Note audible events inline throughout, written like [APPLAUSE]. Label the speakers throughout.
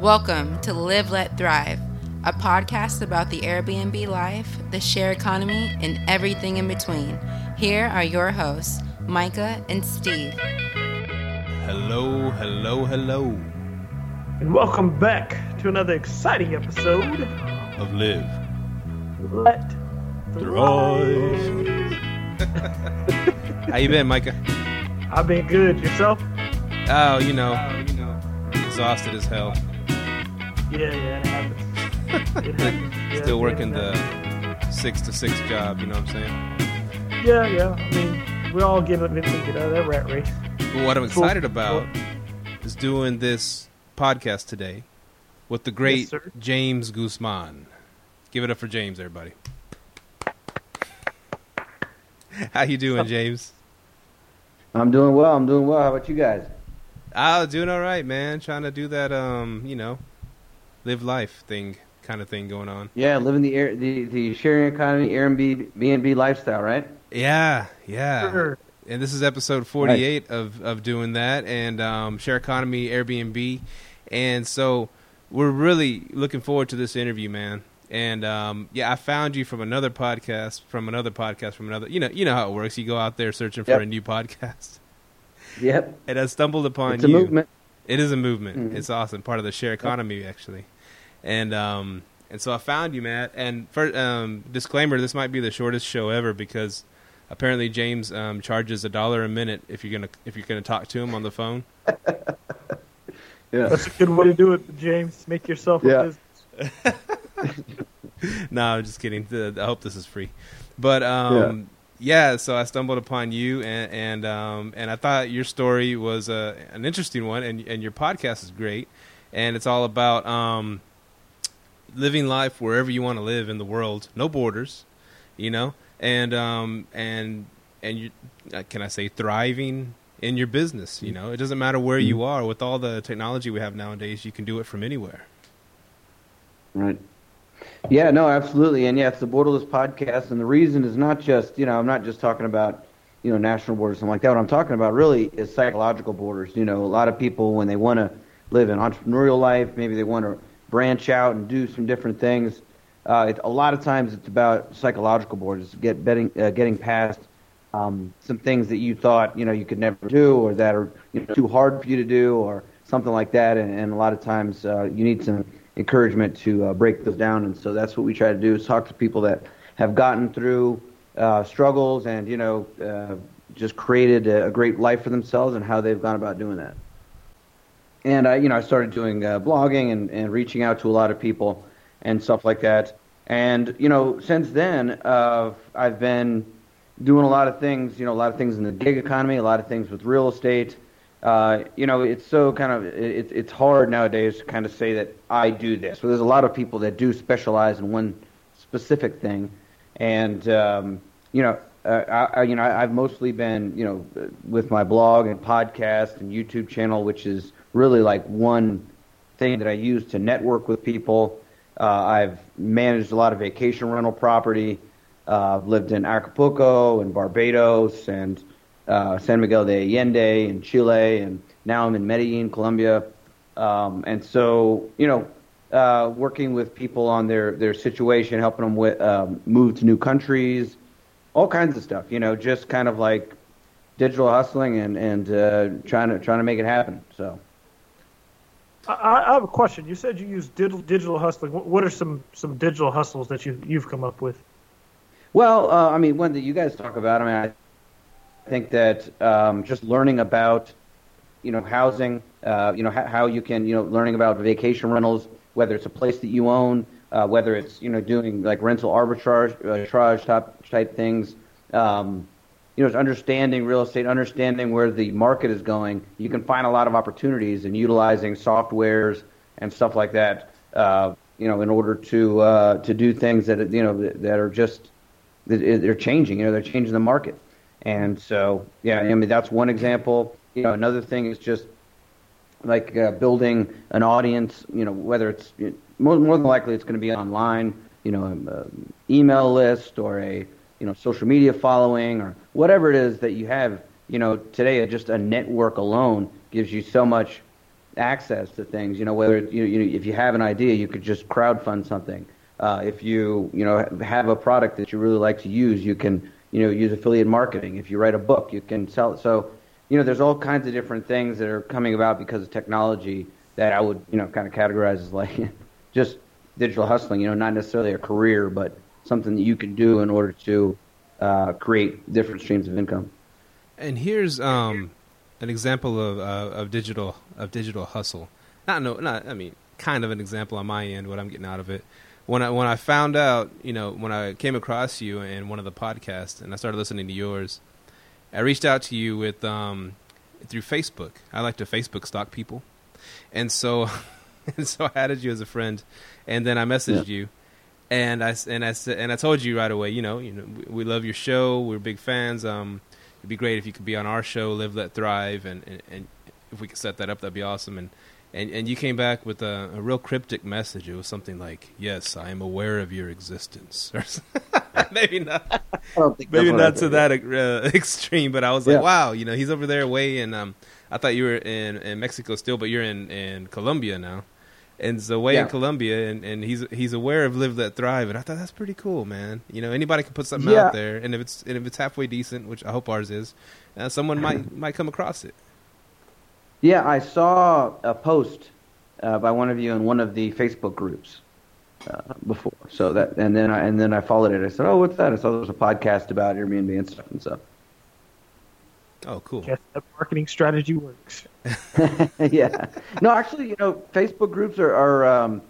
Speaker 1: Welcome to Live Let Thrive, a podcast about the Airbnb life, the share economy, and everything in between. Here are your hosts, Micah and Steve.
Speaker 2: Hello, hello, hello
Speaker 3: And welcome back to another exciting episode
Speaker 2: of Live
Speaker 3: Let
Speaker 2: Thrive. [LAUGHS] How you been, Micah?
Speaker 3: I've been good. Yourself?
Speaker 2: Oh, you know, oh, exhausted as hell.
Speaker 3: Yeah, yeah, it happens. It [LAUGHS] happens. Yeah,
Speaker 2: Still
Speaker 3: yeah,
Speaker 2: working
Speaker 3: it
Speaker 2: the six to six job. You know what I'm saying?
Speaker 3: Yeah, yeah. I mean, we're all getting eventually get out of that rat race.
Speaker 2: But what I'm
Speaker 3: Cool.
Speaker 2: excited about is doing this podcast today with the great
Speaker 3: Yes.
Speaker 2: James Guzman. Give it up for James, everybody. [LAUGHS] How you doing, James?
Speaker 4: I'm doing well. I'm doing well. How about you guys?
Speaker 2: Oh, doing all right, man. Trying to do that, um, you know, live life thing, kind of thing going on.
Speaker 4: Yeah, living the air, the the sharing economy, Airbnb, B&B lifestyle, right?
Speaker 2: Yeah, yeah.
Speaker 3: Sure.
Speaker 2: And this is episode 48 of, of doing that and um, share economy Airbnb. And so we're really looking forward to this interview, man. And um, yeah, I found you from another podcast, from another podcast, from another. You know, you know how it works. You go out there searching for
Speaker 4: Yep.
Speaker 2: a new podcast,
Speaker 4: Yep. [LAUGHS]
Speaker 2: and I stumbled upon
Speaker 4: It's a
Speaker 2: you.
Speaker 4: movement.
Speaker 2: It is a movement.
Speaker 4: Mhm.
Speaker 2: It's awesome. Part of the share economy, actually. And um, and so I found you, Matt. And for um, disclaimer, this might be the shortest show ever because apparently James um, charges a dollar a minute if you're gonna if you're gonna talk to him on the phone. [LAUGHS]
Speaker 4: Yeah.
Speaker 3: That's a good way to do it, James. Make yourself
Speaker 4: Yeah.
Speaker 3: a business. [LAUGHS]
Speaker 2: no, I'm just kidding. I hope this is free. But um, yeah. so I stumbled upon you, and and um, and I thought your story was uh, an interesting one, and and your podcast is great, and it's all about um, living life wherever you want to live in the world, no borders, you know, and um, and and you uh, can I say thriving in your business. You know, it doesn't matter where you are. With all the technology we have nowadays, you can do it from anywhere.
Speaker 4: Right. Yeah, no, absolutely. And yeah, it's the Borderless podcast. And the reason is not just, you know, I'm not just talking about, you know, national borders, and like that. What I'm talking about really is psychological borders. You know, a lot of people, when they want to live an entrepreneurial life, maybe they want to branch out and do some different things. Uh, it, a lot of times it's about psychological borders, get betting, uh, getting past um, some things that you thought, you know, you could never do or that are you know, too hard for you to do or something like that. And, and a lot of times uh, you need some encouragement to uh, break those down. And so that's what we try to do is talk to people that have gotten through uh, struggles and, you know, uh, just created a, a great life for themselves and how they've gone about doing that. And I, you know, I started doing uh, blogging and, and reaching out to a lot of people and stuff like that. And you know, since then, uh, I've been doing a lot of things. You know, a lot of things in the gig economy, a lot of things with real estate. Uh, you know, it's so kind of it, it's hard nowadays to kind of say that I do this. But there's a lot of people that do specialize in one specific thing, and um, you know, uh, I, you know, I've mostly been you know with my blog and podcast and YouTube channel, which is really like one thing that I use to network with people. Uh, I've managed a lot of vacation rental property. Uh, I've lived in Acapulco and Barbados and uh, San Miguel de Allende in Chile, and now I'm in Medellin, Colombia. Um, and so, you know, uh, working with people on their, their situation, helping them with, um, move to new countries, all kinds of stuff. You know, just kind of like digital hustling and and uh, trying to trying to make it happen. So.
Speaker 3: I, I have a question. You said you use digital, digital hustling. What, what are some, some digital hustles that you, you've come up with?
Speaker 4: Well, uh, I mean, one that you guys talk about. I mean, I think that um, just learning about, you know, housing, uh, you know, how, how you can, you know, learning about vacation rentals, whether it's a place that you own, uh, whether it's, you know, doing like rental arbitrage, arbitrage type type things. Um, you know, it's understanding real estate, understanding where the market is going. You can find a lot of opportunities in utilizing softwares and stuff like that. Uh, you know, in order to uh, to do things that you know that are just they're changing. You know, they're changing the market. And so, yeah, I mean, that's one example. You know, another thing is just like uh, building an audience. You know, whether it's more, more than likely it's going to be online. You know, an um, email list or a you know social media following or whatever it is that you have. You know, today just a network alone gives you so much access to things. You know, whether you, you if you have an idea, you could just crowdfund something. Uh, if you you know have a product that you really like to use, you can you know use affiliate marketing. If you write a book, you can sell it. So you know, there's all kinds of different things that are coming about because of technology that I would you know kind of categorize as like [LAUGHS] just digital hustling. You know, not necessarily a career, but something that you can do in order to uh, create different streams of income.
Speaker 2: And here's um, an example of uh, of digital of digital hustle. Not no, not I mean, kind of an example on my end. What I'm getting out of it. When I when I found out, you know, when I came across you in one of the podcasts, and I started listening to yours, I reached out to you with um, through Facebook. I like to Facebook stalk people, and so [LAUGHS] and so I added you as a friend, and then I messaged yeah. you, and I and I said and I told you right away, you know, you know, we, we love your show. We're big fans. Um, it'd be great if you could be on our show, Live Let Thrive, and, and, and if we could set that up, that'd be awesome. And and and you came back with a, a real cryptic message. It was something like, "Yes, I am aware of your existence." [LAUGHS] [LAUGHS] maybe not. maybe not to that uh, [LAUGHS] extreme, but I was like, yeah. "Wow, you know, he's over there way." And um, I thought you were in in Mexico still, but you're in in Colombia now and so way yeah. in Colombia, and, and he's he's aware of Live Let Thrive, and I thought that's pretty cool, man. You know, anybody can put something yeah. out there, and if it's and if it's halfway decent, which I hope ours is, uh, someone might might come across it.
Speaker 4: Yeah, I saw a post uh, by one of you in one of the Facebook groups uh, before, so that and then I and then I followed it. I said, "Oh, what's that?" I saw there was a podcast about Airbnb and stuff and stuff.
Speaker 2: Oh, cool.
Speaker 3: Guess that marketing strategy works. [LAUGHS] [LAUGHS]
Speaker 4: yeah. No, actually, you know, Facebook groups are, are um,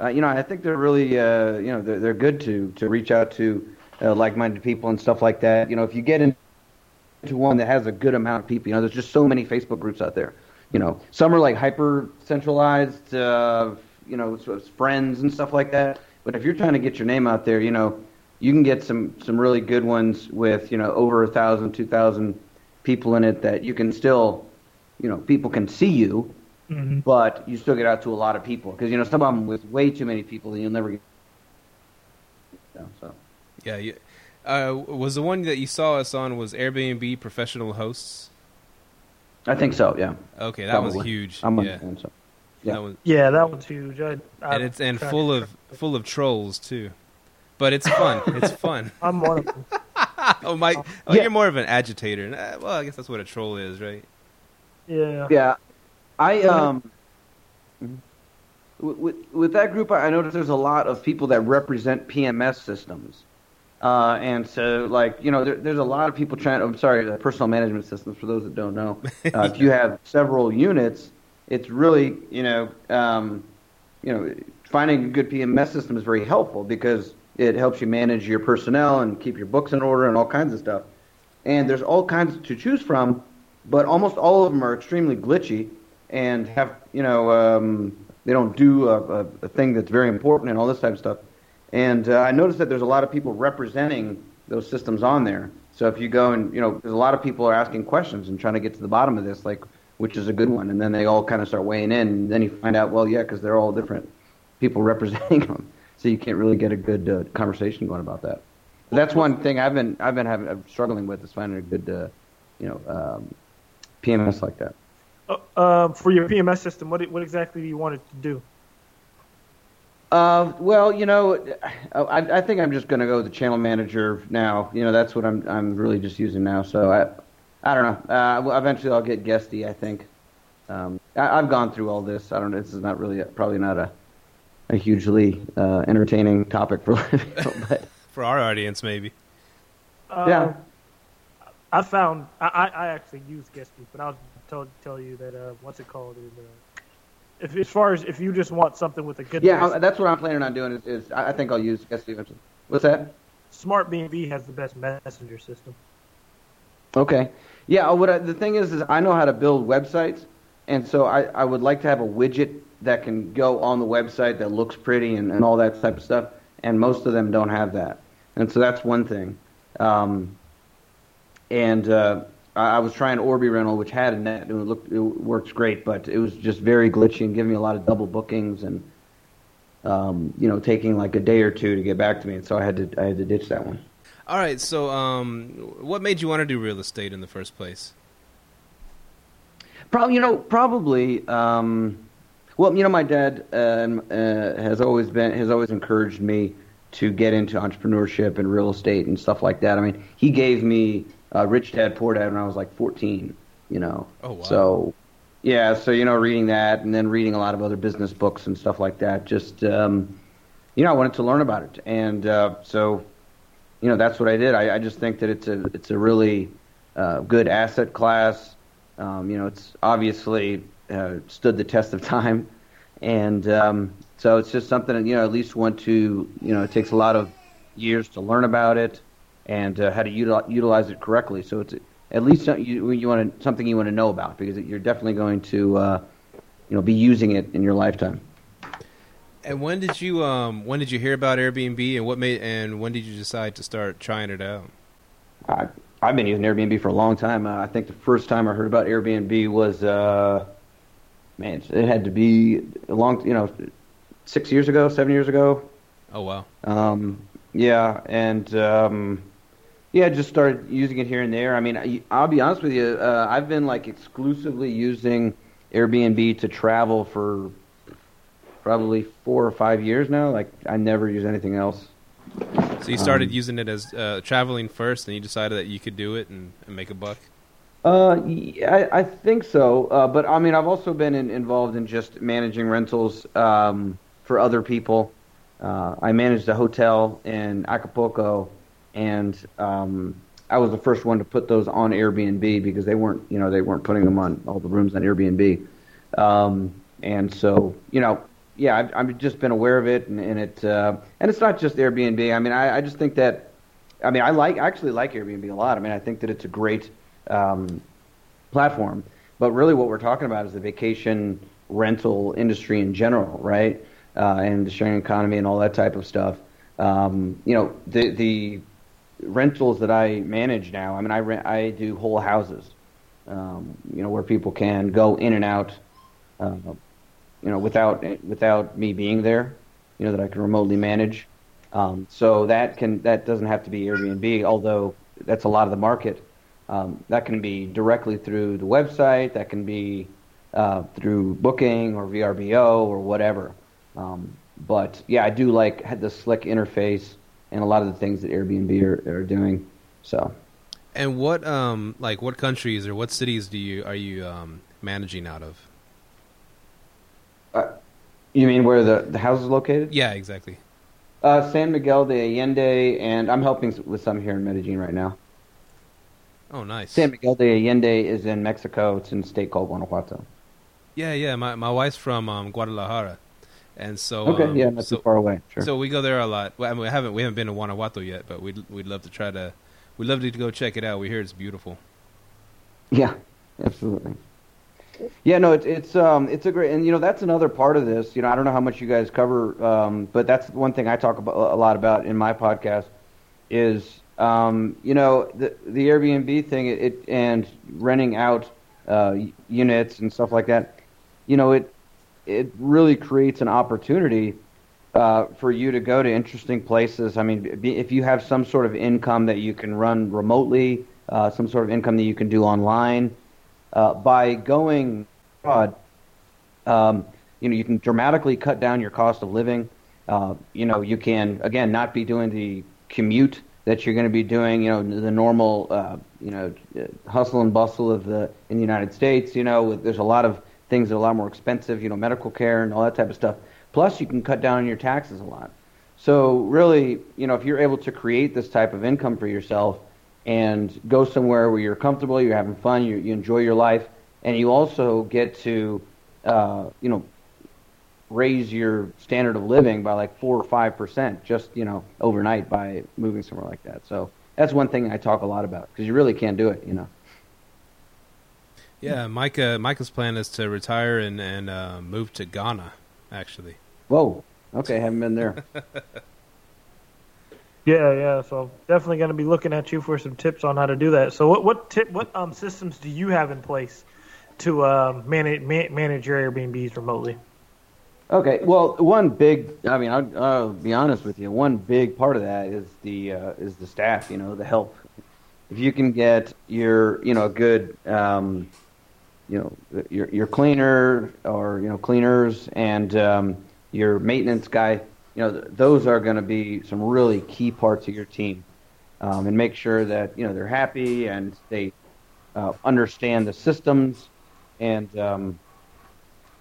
Speaker 4: uh, you know, I think they're really, uh, you know, they're, they're good to to reach out to uh, like-minded people and stuff like that. You know, if you get into one that has a good amount of people, you know, there's just so many Facebook groups out there. You know, some are like hyper centralized, uh, you know, sort of friends and stuff like that. But if you're trying to get your name out there, you know, you can get some some really good ones with you know over a thousand, two thousand people in it that you can still, you know, people can see you, mm-hmm. but you still get out to a lot of people because you know some of them with way too many people, then you'll never get. You know, so.
Speaker 2: Yeah, you, uh, was the one that you saw us on was Airbnb professional hosts?
Speaker 4: I think so. Yeah.
Speaker 2: Okay, that Probably. was huge.
Speaker 4: I'm
Speaker 2: yeah.
Speaker 4: so.
Speaker 3: Yeah. That was, yeah, that one's huge. I, I
Speaker 2: and it's and full of full of trolls too, but it's fun. [LAUGHS] it's fun. [LAUGHS]
Speaker 3: I'm one of them. [LAUGHS]
Speaker 2: oh, Mike, oh, yeah. you're more of an agitator. Well, I guess that's what a troll is, right?
Speaker 3: Yeah.
Speaker 4: Yeah. I um. With, with that group, I noticed there's a lot of people that represent PMS systems. Uh, and so, like, you know, there, there's a lot of people trying. I'm sorry, personal management systems. For those that don't know, [LAUGHS] uh, if you have several units, it's really, you know, um, you know, finding a good PMS system is very helpful because it helps you manage your personnel and keep your books in order and all kinds of stuff. And there's all kinds to choose from, but almost all of them are extremely glitchy and have, you know, um, they don't do a, a, a, thing that's very important and all this type of stuff. And uh, I noticed that there's a lot of people representing those systems on there. So if you go and, you know, there's a lot of people are asking questions and trying to get to the bottom of this, like, which is a good one. And then they all kind of start weighing in. And then you find out, well, yeah, because they're all different people [LAUGHS] representing them so you can't really get a good uh, conversation going about that. That's one thing I've been I've been having I'm struggling with is finding a good uh, you know um, PMS like that.
Speaker 3: Uh, uh, for your PMS system, what what exactly do you want it to do?
Speaker 4: Uh, well, you know, I, I think I'm just going to go with the channel manager now. You know, that's what I'm I'm really just using now. So I I don't know. Uh, eventually, I'll get guesty. I think. Um, I, have gone through all this. I don't know. This is not really a, probably not a a hugely uh, entertaining topic for [LAUGHS] but
Speaker 2: for our audience, maybe.
Speaker 3: Uh, yeah. I found I, I actually use Guesty, but I'll tell tell you that uh, what's it called is uh, if as far as if you just want something with a good
Speaker 4: yeah that's what I'm planning on doing is, is I think I'll use Guesty eventually. What's that?
Speaker 3: Smart BNB has the best messenger system.
Speaker 4: Okay. Yeah. What I, the thing is is I know how to build websites, and so I, I would like to have a widget that can go on the website that looks pretty and, and all that type of stuff. And most of them don't have that. And so that's one thing. Um, and uh, I, was trying Orbi Rental, which had a net. It looked it works great, but it was just very glitchy and giving me a lot of double bookings and um, you know taking like a day or two to get back to me. And so I had to I had to ditch that one.
Speaker 2: All right. So um, what made you want to do real estate in the first place?
Speaker 4: Probably, you know, probably. Um, well, you know, my dad um, uh, has always been has always encouraged me to get into entrepreneurship and real estate and stuff like that. I mean, he gave me uh, Rich Dad Poor Dad when I was like 14. You know.
Speaker 2: Oh wow.
Speaker 4: So, yeah, so you know, reading that and then reading a lot of other business books and stuff like that. Just, um, you know, I wanted to learn about it, and uh, so, you know, that's what I did. I, I just think that it's a it's a really uh, good asset class. Um, you know, it's obviously uh, stood the test of time, and um, so it's just something that you know at least want to you know it takes a lot of years to learn about it and uh, how to util- utilize it correctly. So it's at least you, you want to, something you want to know about because you're definitely going to uh, you know be using it in your lifetime.
Speaker 2: And when did you um when did you hear about Airbnb and what made and when did you decide to start trying it out?
Speaker 4: I, I've been using Airbnb for a long time. Uh, I think the first time I heard about Airbnb was, uh, man, it had to be a long, you know, six years ago, seven years ago.
Speaker 2: Oh wow.
Speaker 4: Um, yeah, and um, yeah, just started using it here and there. I mean, I'll be honest with you. Uh, I've been like exclusively using Airbnb to travel for probably four or five years now. Like, I never use anything else.
Speaker 2: So you started um, using it as uh, traveling first, and you decided that you could do it and, and make a buck.
Speaker 4: Uh, yeah, I, I think so. Uh, but I mean, I've also been in, involved in just managing rentals um, for other people. Uh, I managed a hotel in Acapulco, and um, I was the first one to put those on Airbnb because they weren't, you know, they weren't putting them on all the rooms on Airbnb. Um, and so, you know, yeah, I've, I've just been aware of it, and, and it uh, and it's not just Airbnb. I mean, I, I just think that, I mean, I like I actually like Airbnb a lot. I mean, I think that it's a great um, platform. But really, what we're talking about is the vacation rental industry in general, right? Uh, and the sharing economy and all that type of stuff. Um, you know, the the rentals that I manage now. I mean, I rent, I do whole houses. Um, you know, where people can go in and out. Uh, you know, without without me being there, you know, that I can remotely manage. Um, so that can that doesn't have to be Airbnb, although that's a lot of the market. Um, that can be directly through the website. That can be uh, through Booking or VRBO or whatever. Um, but yeah, I do like the slick interface and a lot of the things that Airbnb are, are doing. So.
Speaker 2: And what um like what countries or what cities do you are you um, managing out of?
Speaker 4: Uh, you mean where the, the house is located?
Speaker 2: Yeah, exactly.
Speaker 4: Uh, San Miguel de Allende, and I'm helping with some here in Medellin right now.
Speaker 2: Oh, nice.
Speaker 4: San Miguel de Allende is in Mexico. It's in a state called Guanajuato.
Speaker 2: Yeah, yeah. My my wife's from um, Guadalajara, and so
Speaker 4: okay,
Speaker 2: um,
Speaker 4: yeah, not
Speaker 2: so,
Speaker 4: too far away. Sure.
Speaker 2: So we go there a lot. Well, I mean, we haven't we haven't been to Guanajuato yet, but we'd we'd love to try to. We'd love to go check it out. We hear it's beautiful.
Speaker 4: Yeah, absolutely. Yeah, no, it's it's um it's a great and you know that's another part of this. You know, I don't know how much you guys cover, um, but that's one thing I talk about a lot about in my podcast is um, you know the the Airbnb thing it, it and renting out uh, units and stuff like that. You know, it it really creates an opportunity uh, for you to go to interesting places. I mean, if you have some sort of income that you can run remotely, uh, some sort of income that you can do online uh, by going abroad, um, you know, you can dramatically cut down your cost of living. Uh, you know, you can again not be doing the commute that you're going to be doing. You know, the normal, uh, you know, hustle and bustle of the in the United States. You know, there's a lot of things that are a lot more expensive. You know, medical care and all that type of stuff. Plus, you can cut down on your taxes a lot. So really, you know, if you're able to create this type of income for yourself and go somewhere where you're comfortable, you're having fun, you, you enjoy your life, and you also get to, uh, you know, raise your standard of living by like four or five percent just you know overnight by moving somewhere like that. So that's one thing I talk a lot about because you really can't do it, you know.
Speaker 2: Yeah, Micah. Micah's plan is to retire and and uh, move to Ghana. Actually.
Speaker 4: Whoa. Okay, haven't been there. [LAUGHS]
Speaker 3: Yeah, yeah. So definitely going to be looking at you for some tips on how to do that. So what what tip what um systems do you have in place to uh, manage man, manage your Airbnbs remotely?
Speaker 4: Okay, well, one big I mean I'll, I'll, be honest with you. One big part of that is the uh, is the staff. You know, the help. If you can get your you know a good um, you know your your cleaner or you know cleaners and um, your maintenance guy. You know th- those are going to be some really key parts of your team, um, and make sure that you know they're happy and they uh, understand the systems and um,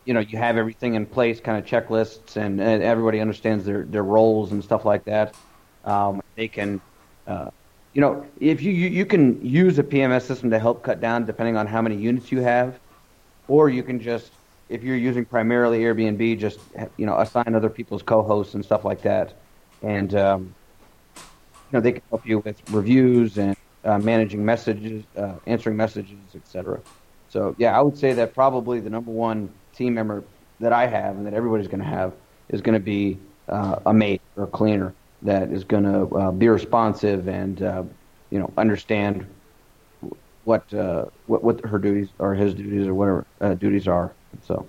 Speaker 4: you know you have everything in place, kind of checklists, and, and everybody understands their their roles and stuff like that. Um, they can. Uh, you know, if you, you you can use a PMS system to help cut down depending on how many units you have, or you can just if you're using primarily Airbnb, just you know assign other people's co-hosts and stuff like that, and um, you know they can help you with reviews and uh, managing messages, uh, answering messages, etc. So yeah, I would say that probably the number one team member that I have and that everybody's going to have is going to be uh, a mate or a cleaner that is going to uh, be responsive and uh, you know understand what uh, what what her duties or his duties or whatever uh, duties are. So.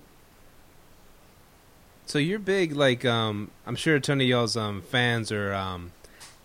Speaker 2: So you're big, like um, I'm sure a ton of y'all's um, fans are um,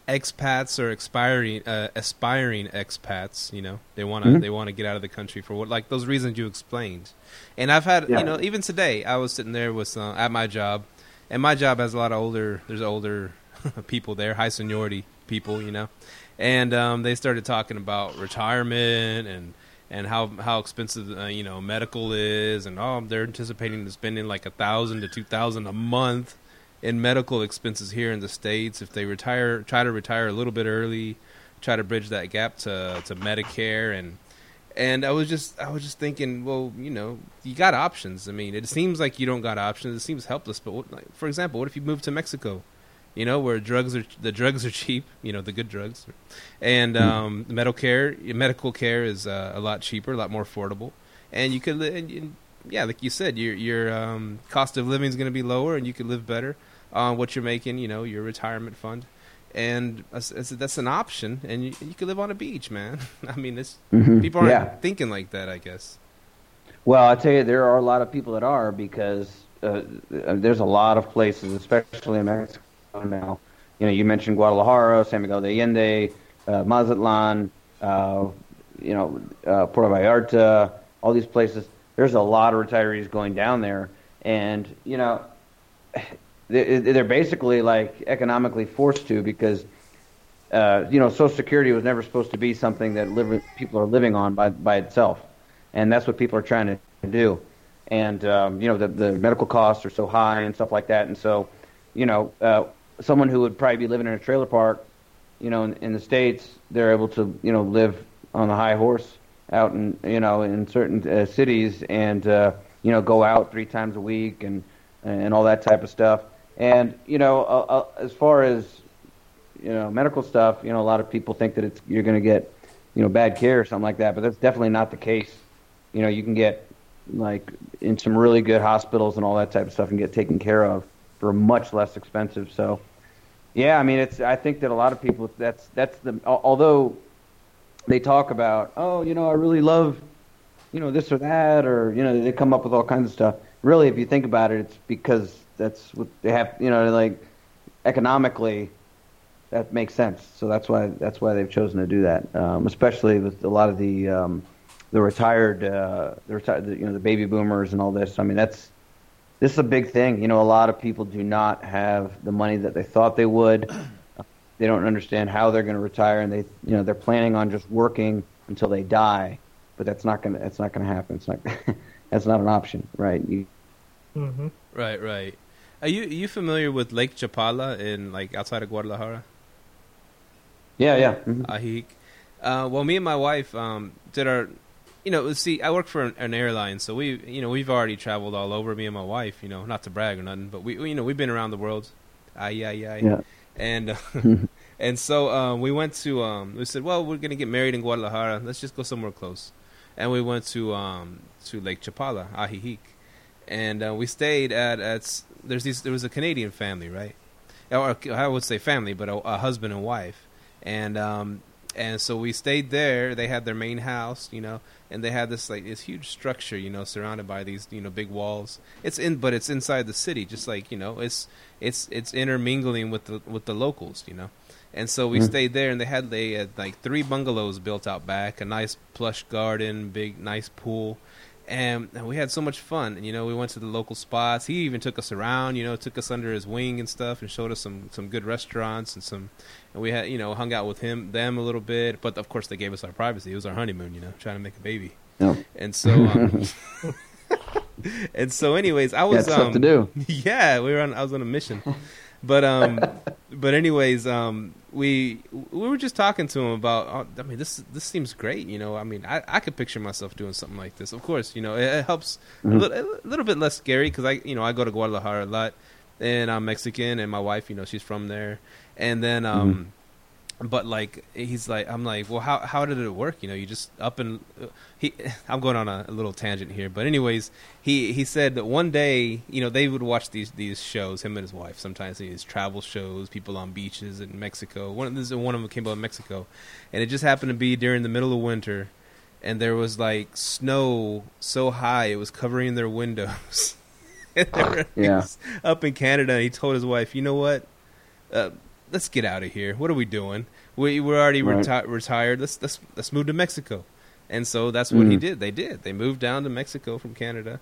Speaker 2: expats or expiring uh, aspiring expats. You know, they want to mm-hmm. they want to get out of the country for what like those reasons you explained. And I've had yeah. you know even today I was sitting there with uh, at my job, and my job has a lot of older there's older [LAUGHS] people there, high seniority people, you know, and um, they started talking about retirement and and how how expensive uh, you know medical is, and oh they're anticipating to spending like a thousand to two thousand a month in medical expenses here in the states if they retire try to retire a little bit early try to bridge that gap to to Medicare and and I was just I was just thinking, well, you know, you got options. I mean, it seems like you don't got options. It seems helpless. But what, like, for example, what if you move to Mexico? You know, where drugs are the drugs are cheap. You know, the good drugs, and hmm. um, medical care medical care is uh, a lot cheaper, a lot more affordable, and you could and, and yeah, like you said, your your um, cost of living is going to be lower, and you could live better on what you're making. You know, your retirement fund, and that's, that's an option. And you, you could live on a beach, man. [LAUGHS] I mean, it's mm-hmm. people aren't yeah. thinking like that. I guess.
Speaker 4: Well, I tell you, there are a lot of people that are because uh, there's a lot of places, especially in Mexico now. You know, you mentioned Guadalajara, San Miguel de Allende, uh, Mazatlan, uh, you know, uh, Puerto Vallarta, all these places there's a lot of retirees going down there, and you know, they're basically like economically forced to because. Uh, you know, Social Security was never supposed to be something that live, people are living on by by itself, and that's what people are trying to do. And um, you know, the the medical costs are so high and stuff like that, and so, you know, uh, someone who would probably be living in a trailer park, you know, in, in the states, they're able to you know live on the high horse out in you know in certain uh, cities and uh, you know go out three times a week and and all that type of stuff. And you know, uh, uh, as far as you know, medical stuff, you know, a lot of people think that it's you're going to get you know bad care or something like that, but that's definitely not the case. You know, you can get like in some really good hospitals and all that type of stuff and get taken care of for much less expensive. So, yeah, I mean, it's I think that a lot of people that's that's the although they talk about, oh, you know, I really love, you know, this or that, or you know, they come up with all kinds of stuff. Really, if you think about it, it's because that's what they have. You know, like economically, that makes sense. So that's why that's why they've chosen to do that, um, especially with a lot of the um, the retired, uh, the retired, you know, the baby boomers and all this. I mean, that's this is a big thing. You know, a lot of people do not have the money that they thought they would. [CLEARS THROAT] They don't understand how they're going to retire, and they, you know, they're planning on just working until they die. But that's not going to that's not going to happen. It's not [LAUGHS] that's not an option, right? You,
Speaker 2: mm-hmm. Right, right. Are you are you familiar with Lake Chapala in like outside of Guadalajara?
Speaker 4: Yeah, yeah. Mm-hmm.
Speaker 2: Ajijic. Uh, well, me and my wife um, did our, you know, see, I work for an, an, airline, so we, you know, we've already traveled all over. Me and my wife, you know, not to brag or nothing, but we, you know, we've been around the world. Aye, aye, aye. Yeah and uh, [LAUGHS] [LAUGHS] and so um, we went to um, we said, well, we're gonna get married in Guadalajara. Let's just go somewhere close, and we went to um, to Lake Chapala, Ajijic, and uh, we stayed at at there's these there was a Canadian family, right? Or I would say family, but a, a husband and wife, and um, and so we stayed there. They had their main house, you know, and they had this like this huge structure, you know, surrounded by these you know big walls. It's in, but it's inside the city, just like you know, it's it's it's intermingling with the with the locals, you know. And so we mm-hmm. stayed there, and they had they had like three bungalows built out back, a nice plush garden, big nice pool, and, and we had so much fun. And you know, we went to the local spots. He even took us around. You know, took us under his wing and stuff, and showed us some some good restaurants and some. And we had you know hung out with him them a little bit, but of course they gave us our privacy. It was our honeymoon. You know, trying to make a baby.
Speaker 4: Yeah.
Speaker 2: And so. Um, [LAUGHS] [LAUGHS] and so, anyways, I was
Speaker 4: um, to do. [LAUGHS]
Speaker 2: Yeah, we were on. I was on a mission, but um, [LAUGHS] but anyways, um, we we were just talking to him about. Oh, I mean, this this seems great. You know, I mean, I I could picture myself doing something like this. Of course, you know, it, it helps mm-hmm. a, little, a, little, bit less scary because I you know I go to Guadalajara a lot, and I'm Mexican, and my wife, you know, she's from there, and then um. Mm-hmm but like he's like i'm like well how how did it work? You know you just up and uh, he [LAUGHS] i'm going on a, a, little tangent here but anyways he he said that one day you know they would watch these these shows him and his wife sometimes these travel shows people on beaches in mexico. One of this one of them came out in mexico and it just happened to be during the middle of winter and there was like snow so high it was covering their windows. [LAUGHS]
Speaker 4: Yeah. [LAUGHS]
Speaker 2: up in canada and he told his wife you know what? Uh, let's get out of here. What are we doing? We we're already right. reti- retired. Let's let's let's move to Mexico. And so that's what mm. he did. They did. They moved down to Mexico from Canada.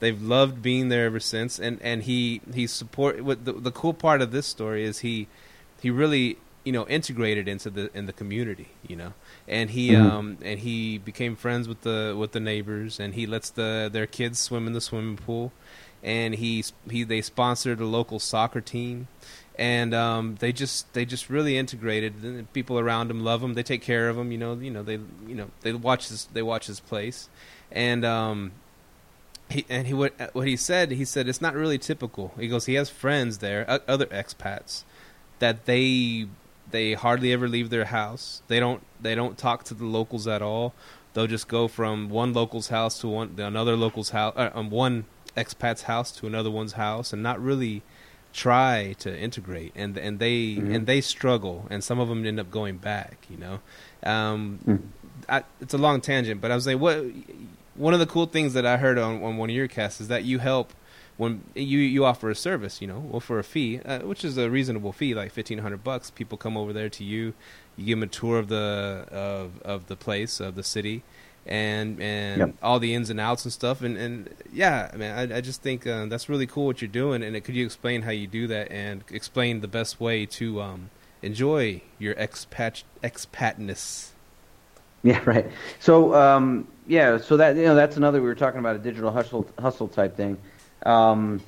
Speaker 2: They've loved being there ever since. And and he he support. What the the cool part of this story is he he really you know integrated into the in the community. You know, and he mm. um and he became friends with the with the neighbors. And he lets the their kids swim in the swimming pool. And he he they sponsored a local soccer team and um, they just they just really integrated. The people around them love him. They take care of him. You know, you know they you know they watch his they watch his place, and um, he and he what what he said he said it's not really typical. He goes he has friends there, other expats, that they they hardly ever leave their house. They don't they don't talk to the locals at all. They'll just go from one local's house to one another local's house, uh, um, one expat's house to another one's house, and not really try to integrate and and they mm-hmm. and they struggle and some of them end up going back you know um, mm-hmm. I, it's a long tangent but i was like what one of the cool things that i heard on, on one of your casts is that you help when you you offer a service you know well for a fee uh, which is a reasonable fee like 1500 bucks people come over there to you you give them a tour of the of of the place of the city and and yep. all the ins and outs and stuff. And and yeah, man, I, I just think uh, that's really cool what you're doing. And could you explain how you do that and explain the best way to um, enjoy your expat expatness?
Speaker 4: Yeah, [LAUGHS] right. So um, yeah, so that you know that's another we were talking about a digital hustle hustle type thing. Um,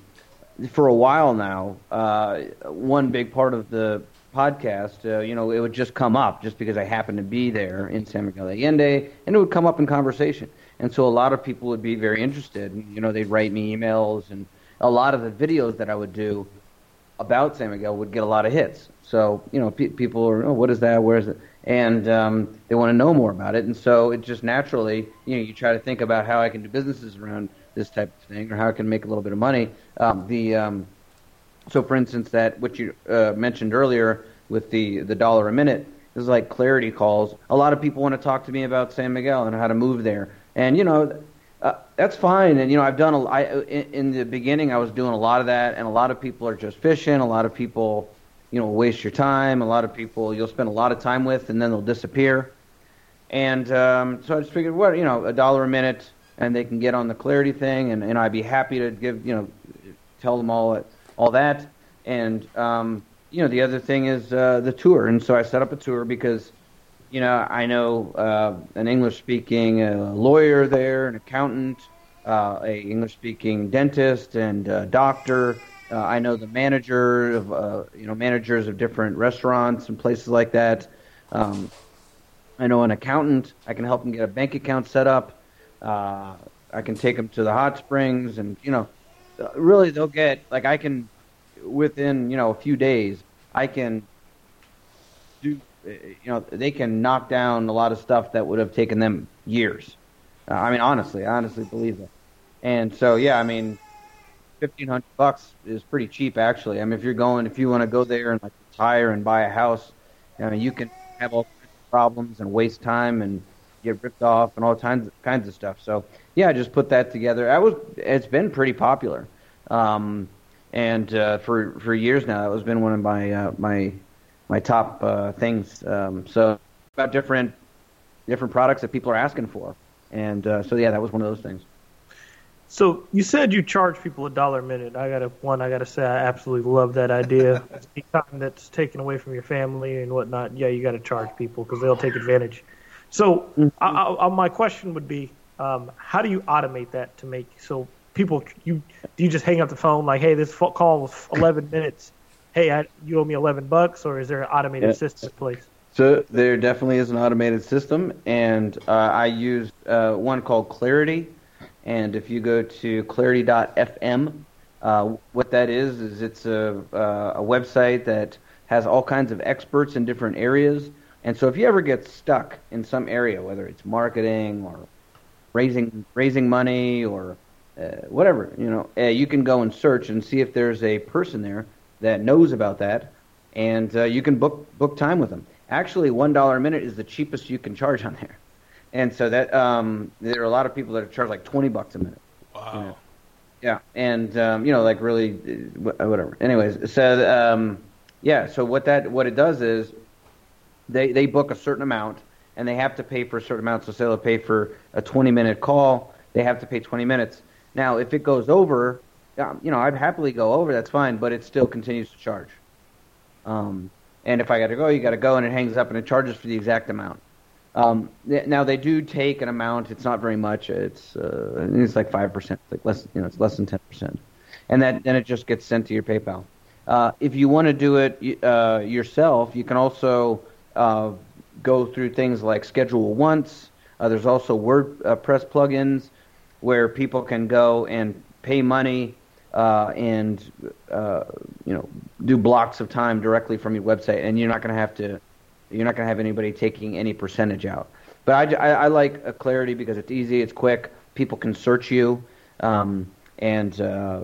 Speaker 4: for a while now, uh, one big part of the podcast, uh, you know, it would just come up just because I happened to be there in San Miguel de Allende, and it would come up in conversation. And so a lot of people would be very interested. You know, they'd write me emails, and a lot of the videos that I would do about San Miguel would get a lot of hits. So, you know, pe- people are, oh, what is that? Where is it? And um, they want to know more about it. And so it just naturally, you know, you try to think about how I can do businesses around this type of thing or how I can make a little bit of money. Um, the um, so, for instance, that what you uh, mentioned earlier with the the dollar a minute is like clarity calls. A lot of people want to talk to me about San Miguel and how to move there, and you know. Uh, that's fine, and you know I've done a. I, in, in the beginning I was doing a lot of that, and a lot of people are just fishing. A lot of people, you know, waste your time. A lot of people you'll spend a lot of time with, and then they'll disappear. And um, so I just figured, what you know, a dollar a minute, and they can get on the clarity thing, and, and I'd be happy to give you know, tell them all all that. And um, you know, the other thing is uh, the tour, and so I set up a tour because, you know, I know uh, an English-speaking uh, lawyer there, an accountant, uh, a English-speaking dentist, and uh, doctor. Uh, I know the manager of, uh, you know, managers of different restaurants and places like that. Um, I know an accountant. I can help them get a bank account set up. Uh, I can take them to the hot springs, and you know, really they'll get like I can within you know a few days I can do you know they can knock down a lot of stuff that would have taken them years. Uh, I mean honestly, I honestly believe that. And so yeah, I mean fifteen hundred bucks is pretty cheap actually. I mean if you're going if you want to go there and like retire and buy a house, I mean you can have all kinds of problems and waste time and get ripped off and all kinds kinds of stuff. So yeah, I just put that together. I was it's been pretty popular. Um, and uh, for for years now, that has been one of my uh, my my top uh, things. Um, so about different different products that people are asking for, and uh, so yeah, that was one of those things.
Speaker 3: So you said you charge people a dollar a minute. I gotta one. I gotta say I absolutely love that idea. [LAUGHS] time that's taken away from your family and whatnot. Yeah, you got to charge people because they'll take advantage. So mm-hmm. I, I, my question would be, um, how do you automate that to make so people you do you just hang up the phone like, hey, this call was 11 minutes. Hey, I, you owe me 11 bucks, or is there an automated yeah. system in place?
Speaker 4: So there definitely is an automated system, and uh, I use uh, one called Clarity and if you go to clarity.fm, uh, what that is is it's a, uh, a website that has all kinds of experts in different areas. And so if you ever get stuck in some area, whether it's marketing or raising raising money or uh, whatever, you know, uh, you can go and search and see if there's a person there that knows about that, and uh, you can book book time with them. Actually, one dollar a minute is the cheapest you can charge on there and so that um, there are a lot of people that charge like twenty bucks a minute.
Speaker 2: Wow. You know?
Speaker 4: Yeah, and um, you know, like really, uh, whatever. Anyways, so um, yeah, so what that what it does is they they book a certain amount and they have to pay for a certain amount. So say they'll pay for a twenty minute call, they have to pay twenty minutes. Now, if it goes over, um, you know, I'd happily go over. That's fine, but it still continues to charge. Um, and if I got to go, you got to go, and it hangs up and it charges for the exact amount. Um, now they do take an amount. It's not very much. It's uh, it's like five percent, like less. You know, it's less than ten percent, and that then it just gets sent to your PayPal. Uh, if you want to do it uh, yourself, you can also uh, go through things like ScheduleOnce. Uh, there's also WordPress plugins where people can go and pay money uh, and you know do blocks of time directly from your website, and you're not going to have to you're not going to have anybody taking any percentage out. But I, I, I like clarity because it's easy, it's quick, people can search you, um, and uh,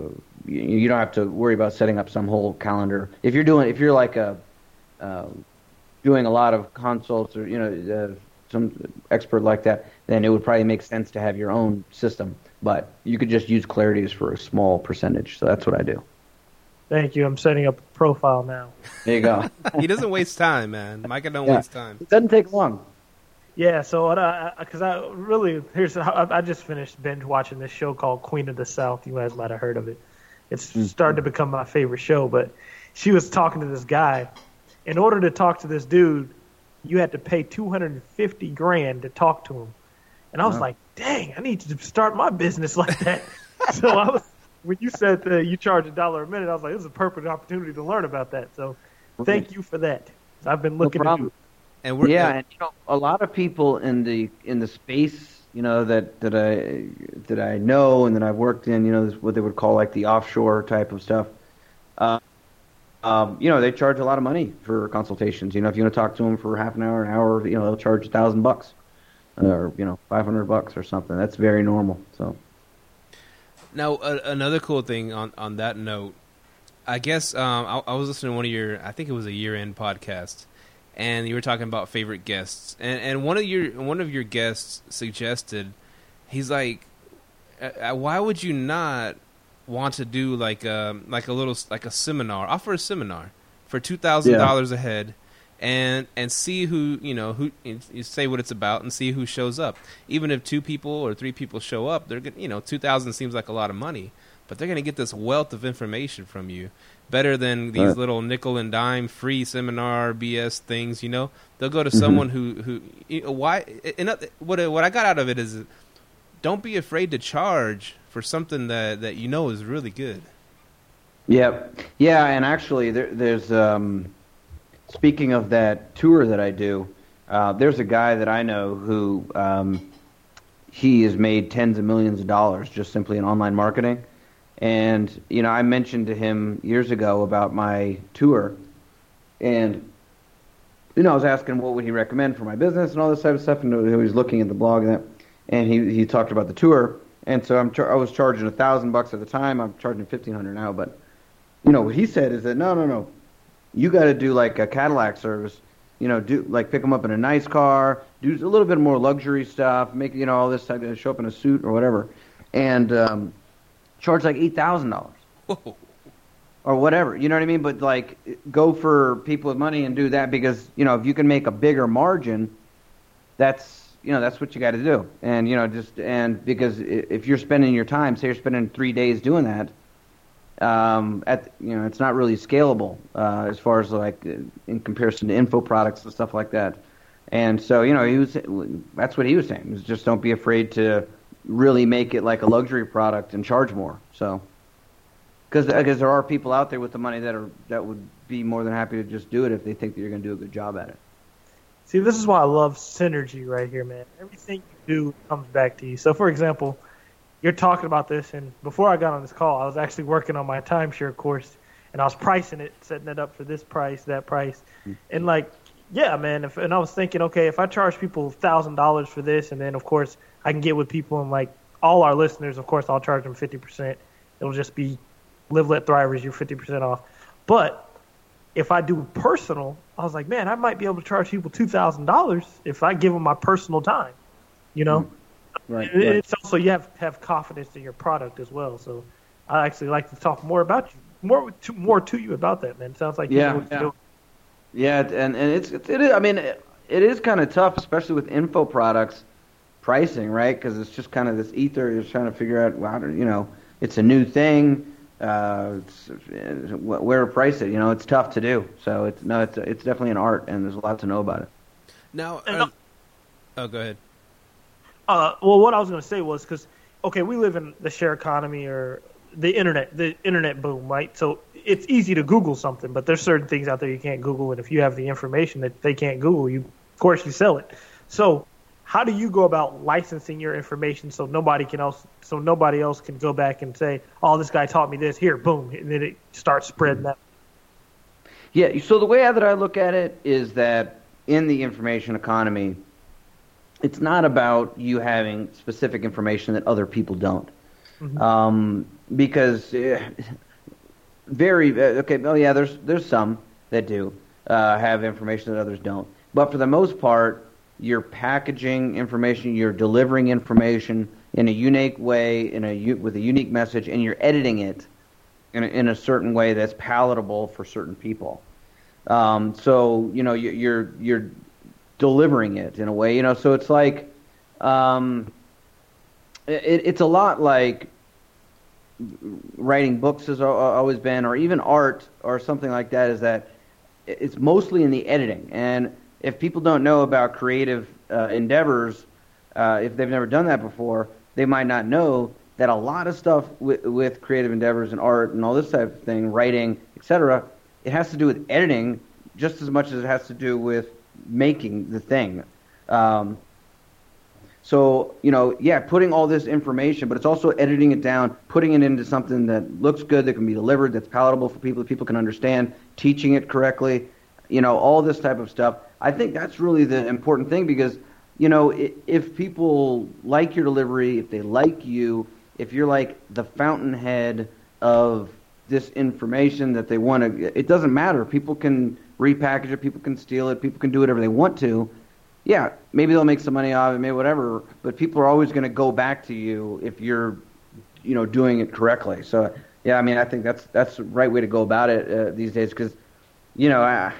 Speaker 4: you, you, don't have to worry about setting up some whole calendar. If you're doing, if you're like a uh, doing a lot of consults or you know uh, some expert like that, then it would probably make sense to have your own system. But you could just use Clarities for a small percentage. So that's what I do.
Speaker 3: Thank you. I'm setting up a profile now.
Speaker 4: There you go. [LAUGHS]
Speaker 2: he doesn't waste time, man. Micah don't yeah. waste time.
Speaker 4: It doesn't take long.
Speaker 3: Yeah, so because I, I, really here's I, I, just finished binge watching this show called Queen of the South. You guys might have heard of it. It's mm-hmm. starting to become my favorite show. But she was talking to this guy. In order to talk to this dude, you had to pay 250 grand to talk to him. And I was like, dang, I need to start my business like that. [LAUGHS] so I was when you said that you charge a dollar a minute, I was like, this is a perfect opportunity to learn about that. So thank you for that. I've been looking no
Speaker 4: problem. And we're, yeah, and you know, a lot of people in the in the space, you know, that that I that I know and that I've worked in, you know, what they would call like the offshore type of stuff. Uh, um, you know, they charge a lot of money for consultations. You know, if you want to talk to them for half an hour, an hour, you know, they'll charge a thousand bucks, or you know, five hundred bucks or something. That's very normal. So.
Speaker 2: Now, uh, another cool thing on on that note, I guess um, I, I, was listening to one of your, I think it was a year end podcast, and you were talking about favorite guests, and and one of your one of your guests suggested, he's like, uh, uh why would you not want to do like a um, like a little like a seminar, offer a seminar for two thousand yeah. dollars a head and and see who you know who you say what it's about and see who shows up. Even if two people or three people show up, they're gonna, you know two thousand seems like a lot of money, but they're going to get this wealth of information from you better than these right. little nickel and dime free seminar BS things. You know, they'll go to mm-hmm. someone who who you know, why. And what what I got out of it is, don't be afraid to charge for something that that you know is really good.
Speaker 4: Yeah, yeah, and actually, there, there's um, speaking of that tour that I do, uh, there's a guy that I know who um, he has made tens of millions of dollars just simply in online marketing. And you know, I mentioned to him years ago about my tour, and you know, I was asking what would he recommend for my business and all this type of stuff, and he was looking at the blog and that, and he he talked about the tour, and so I'm char- I was charging a thousand bucks at the time. I'm charging fifteen hundred now, but you know what he said is that no, no, no, you got to do like a Cadillac service. You know, do like pick them up in a nice car, do a little bit more luxury stuff, make you know all this type of show up in a suit or whatever, and um, charge like eight thousand dollars or whatever. You know what I mean? But like, go for people with money and do that because you know if you can make a bigger margin, that's you know that's what you got to do, and you know just and because if you're spending your time, say you're spending three days doing that, um, at you know it's not really scalable uh, as far as like in comparison to info products and stuff like that. And so you know he was that's what he was saying just don't be afraid to really make it like a luxury product and charge more. So because because there are people out there with the money that are that would be more than happy to just do it if they think that you're going to do a good job at it.
Speaker 3: See, this is why I love synergy right here, man. Everything you do comes back to you. So, for example, you're talking about this, and before I got on this call, I was actually working on my timeshare course, and I was pricing it, setting it up for this price, that price, mm-hmm. and like, yeah, man. If, and I was thinking, okay, if I charge people thousand dollars for this, and then of course I can get with people and like all our listeners, of course I'll charge them fifty percent. It'll just be live let thrivers, you're fifty percent off. But if I do personal, I was like, man, I might be able to charge people two thousand dollars if I give them my personal time. You know,
Speaker 4: mm-hmm. Right,
Speaker 3: it, It's also you have to have confidence in your product as well. So I actually like to talk more about you, more to, more to you about that, man. It sounds like
Speaker 4: yeah, yeah. yeah, and and it's, it's it is. I mean, it, it is kind of tough, especially with info products pricing, right? Because it's just kind of this ether. You're trying to figure out, well, you know, it's a new thing uh, where to price it. You know, it's tough to do. So it's no, it's it's definitely an art, and there's a lot to know about it.
Speaker 2: Now, uh, oh, go ahead.
Speaker 3: Uh, well, what I was going to say was because okay, we live in the share economy or the internet, the internet boom, right? So it's easy to Google something, but there's certain things out there you can't Google, and if you have the information that they can't Google, you of course you sell it. So how do you go about licensing your information so nobody can else so nobody else can go back and say, "Oh, this guy taught me this." Here, boom, and then it starts spreading that.
Speaker 4: Yeah. So the way that I look at it is that in the information economy, it's not about you having specific information that other people don't, mm-hmm. um, because uh, very uh, okay. Oh yeah, there's there's some that do uh, have information that others don't, but for the most part you're packaging information, you're delivering information in a unique way, in a with a unique message, and you're editing it in a, in a certain way that's palatable for certain people. Um, so you know you're you're delivering it in a way, you know. So it's like um, it, it's a lot like writing books has always been, or even art or something like that. Is that it's mostly in the editing and if people don't know about creative uh, endeavors, uh, if they've never done that before, they might not know that a lot of stuff with, with creative endeavors and art and all this type of thing, writing, etc., it has to do with editing just as much as it has to do with making the thing. Um, so, you know, yeah, putting all this information, but it's also editing it down, putting it into something that looks good, that can be delivered, that's palatable for people, that people can understand, teaching it correctly, you know, all this type of stuff. I think that's really the important thing because, you know, if people like your delivery, if they like you, if you're like the fountainhead of this information that they want to, it doesn't matter. People can repackage it, people can steal it, people can do whatever they want to. Yeah, maybe they'll make some money off it, maybe whatever, but people are always going to go back to you if you're, you know, doing it correctly. So, yeah, I mean, I think that's that's the right way to go about it uh, these days because, you know, I,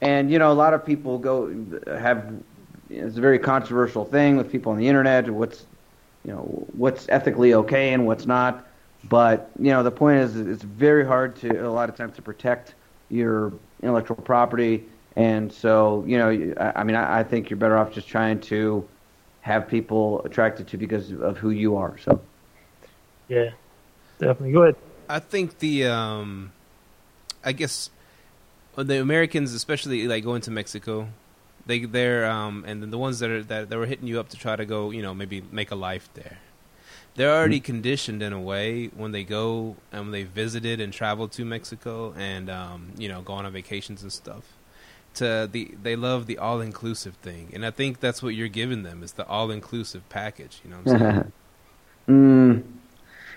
Speaker 4: and you know, a lot of people go have it's a very controversial thing with people on the internet. What's you know what's ethically okay and what's not. But you know, the point is, it's very hard to a lot of times to protect your intellectual property. And so, you know, I, I mean, I, I think you're better off just trying to have people attracted to because of who you are. So,
Speaker 3: yeah, definitely. Go ahead.
Speaker 2: I think the, um, I guess the Americans, especially like going to Mexico, they they're um, and then the ones that are that, that were hitting you up to try to go, you know, maybe make a life there. They're already mm-hmm. conditioned in a way when they go and when they visited and traveled to Mexico and um, you know go on vacations and stuff. To the they love the all inclusive thing, and I think that's what you're giving them is the all inclusive package. You know what I'm saying? [LAUGHS]
Speaker 4: mm,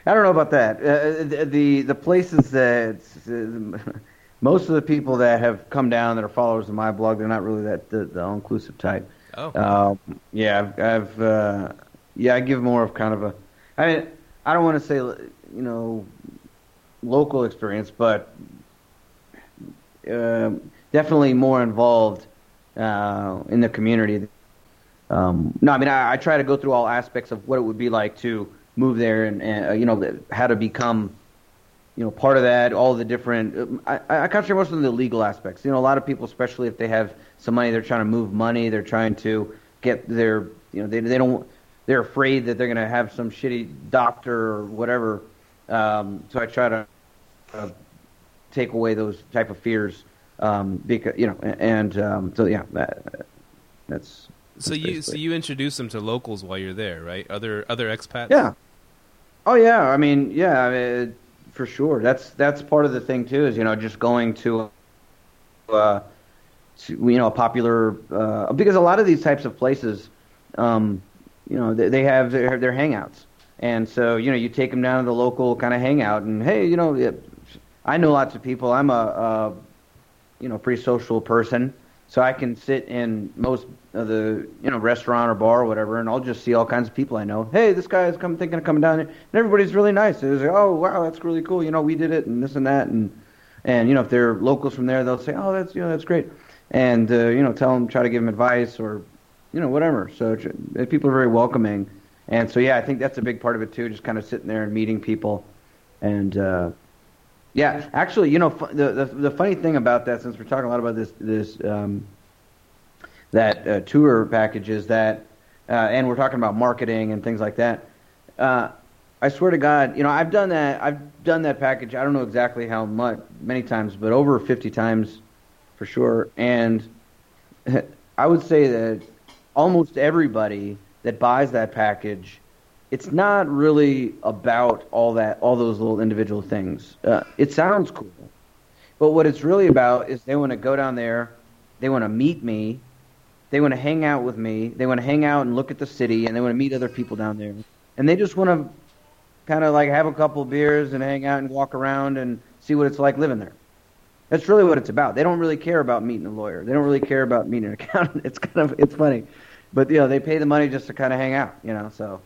Speaker 4: I don't know about that. Uh, the the places that. Uh, [LAUGHS] most of the people that have come down that are followers of my blog, they're not really that the, the all-inclusive type.
Speaker 2: Oh.
Speaker 4: Um, yeah, I've, I've uh, yeah, I give more of kind of a. I mean, I don't want to say you know local experience, but uh, definitely more involved uh, in the community. um, no, I mean I, I try to go through all aspects of what it would be like to move there and, and uh, you know how to become you know part of that all the different I, I concentrate most on the legal aspects you know a lot of people especially if they have some money they're trying to move money they're trying to get their you know they they don't they're afraid that they're going to have some shitty doctor or whatever um, so I try to uh, take away those type of fears um, because you know and um, so yeah that, that's
Speaker 2: so you so you introduce them to locals while you're there, right? Other other expats.
Speaker 4: Yeah. Oh yeah. I mean, yeah, I mean, for sure. That's that's part of the thing too. Is you know just going to, uh, to you know a popular uh, because a lot of these types of places, um, you know, they, they have their, their hangouts, and so you know you take them down to the local kind of hangout, and hey, you know, I know lots of people. I'm a, a you know pretty social person so I can sit in most of the you know restaurant or bar or whatever, and I'll just see all kinds of people I know. Hey, this guy's come thinking of coming down here, and everybody's really nice. It's like, oh wow, that's really cool. You know, we did it and this and that, and and you know if they're locals from there, they'll say, oh that's you know that's great, and uh, you know tell them try to give them advice or you know whatever. So people are very welcoming, and so yeah, I think that's a big part of it too. Just kind of sitting there and meeting people, and uh, yeah, actually, you know, the, the, the funny thing about that, since we're talking a lot about this this um, that uh, tour packages that, uh, and we're talking about marketing and things like that. Uh, I swear to God, you know, I've done that. I've done that package. I don't know exactly how much, many times, but over 50 times for sure. And [LAUGHS] I would say that almost everybody that buys that package it's not really about all that, all those little individual things. Uh, it sounds cool, but what it's really about is they want to go down there, they want to meet me, they want to hang out with me, they want to hang out and look at the city, and they want to meet other people down there, and they just want to kind of like have a couple beers and hang out and walk around and see what it's like living there. That's really what it's about. They don't really care about meeting a lawyer. They don't really care about meeting an [LAUGHS] accountant. It's kind of it's funny, but you know they pay the money just to kind of hang out. You know, so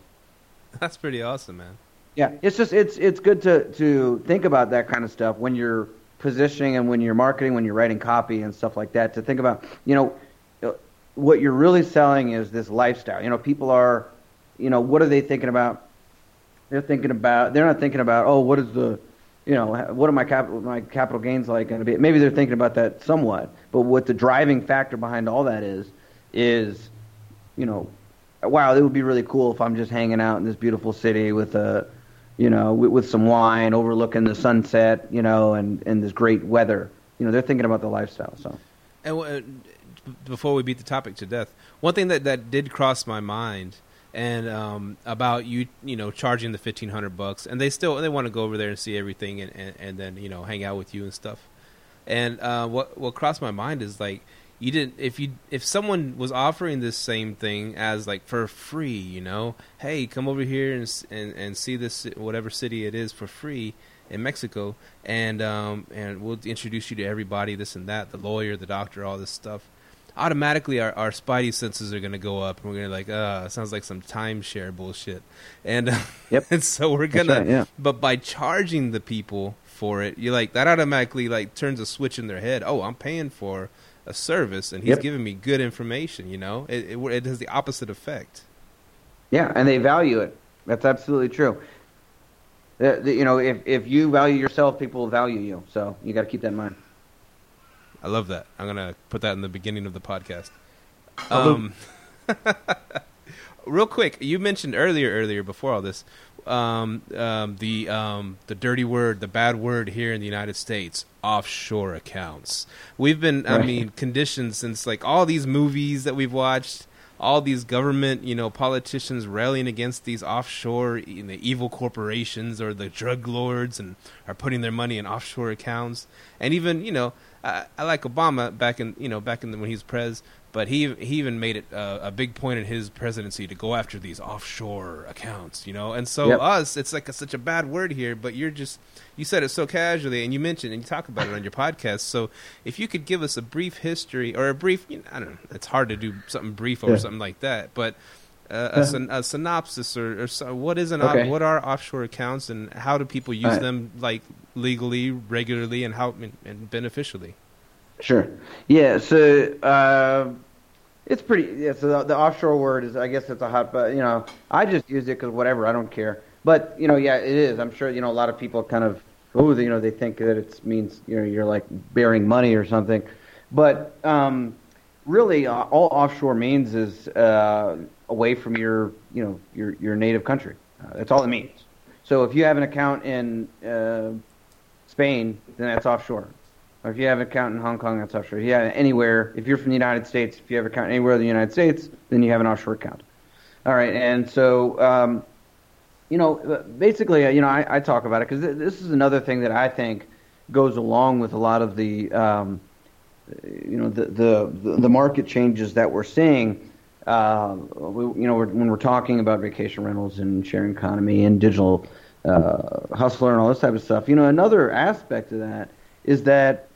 Speaker 2: That's pretty awesome, man.
Speaker 4: Yeah, it's just it's it's good to to think about that kind of stuff when you're positioning and when you're marketing, when you're writing copy and stuff like that. To think about, you know, uh, what you're really selling is this lifestyle. You know, people are, you know, what are they thinking about? They're thinking about. They're not thinking about. Oh, what is the, you know, what are my capital my capital gains like going to be? Maybe they're thinking about that somewhat, but what the driving factor behind all that is, is, you know, wow, it would be really cool if I'm just hanging out in this beautiful city with a, you know, with, with some wine, overlooking the sunset, you know, and and this great weather. You know, they're thinking about the lifestyle. So.
Speaker 2: And uh, before we beat the topic to death, one thing that that did cross my mind. And um, about you, you know, charging the fifteen hundred bucks, and they still they want to go over there and see everything, and, and, and then you know hang out with you and stuff. And uh, what what crossed my mind is like, you didn't if you if someone was offering this same thing as like for free you know hey come over here and and, and see this whatever city it is for free in Mexico and um and we'll introduce you to everybody this and that the lawyer the doctor all this stuff automatically our, our spidey senses are going to go up and we're going to like uh sounds like some timeshare bullshit and uh,
Speaker 4: yep [LAUGHS]
Speaker 2: and so we're going
Speaker 4: right,
Speaker 2: to
Speaker 4: yeah.
Speaker 2: but by charging the people for it you're like that automatically like turns a switch in their head oh i'm paying for a service and he's
Speaker 4: Yep.
Speaker 2: giving me good information. You know, it, it it has the opposite effect.
Speaker 4: Yeah, and they value it. That's absolutely true. You know, if if you value yourself, people will value you. So you got to keep that in mind.
Speaker 2: I love that. I'm gonna put that in the beginning of the podcast. Um, [LAUGHS] real quick, you mentioned earlier, earlier before all this, um, um, the um, the dirty word, the bad word here in the United States, offshore accounts. We've been, I mean, conditioned since like all these movies that we've watched, all these government, you know, politicians rallying against these offshore, you know, evil corporations or the drug lords, and are putting their money in offshore accounts. And even, you know, I, I like Obama back in, you know, back in the, when he was prez, But he he even made it uh, a big point in his presidency to go after these offshore accounts, you know. And so
Speaker 4: Yep.
Speaker 2: us, it's like a, such a bad word here, but you're just you said it so casually, and you mentioned and you talk about it on your podcast. So if you could give us a brief history or a brief, you know, I don't know, it's hard to do something brief over
Speaker 4: Yeah.
Speaker 2: something like that, but a, syn- a synopsis or, or so, what is an
Speaker 4: Okay.
Speaker 2: what are offshore accounts and how do people use
Speaker 4: Alright.
Speaker 2: them like legally, regularly, and how and, and beneficially?
Speaker 4: Sure. Yeah. So uh, It's pretty. Yeah, so the, the, offshore word is, I guess, it's a hot. But you know, I just use it because whatever. I don't care. But you know, yeah, it is. I'm sure you know a lot of people kind of oh, you know, they think that it means you know you're like bearing money or something. But um, really, uh, all offshore means is uh, away from your you know your your native country. Uh, that's all it means. So if you have an account in uh, Spain, then that's offshore. Or if you have an account in Hong Kong, that's offshore. Have anywhere, if you're from the United States, if you have an account anywhere in the United States, then you have an offshore account. All right, and so um, you know, basically, uh, you know, I, I talk about it because this is another thing that I think goes along with a lot of the, um, you know, the, the the market changes that we're seeing. Uh, we, you know, we're, when we're talking about vacation rentals and sharing economy and digital uh, hustler and all this type of stuff, you know, another aspect of that is that,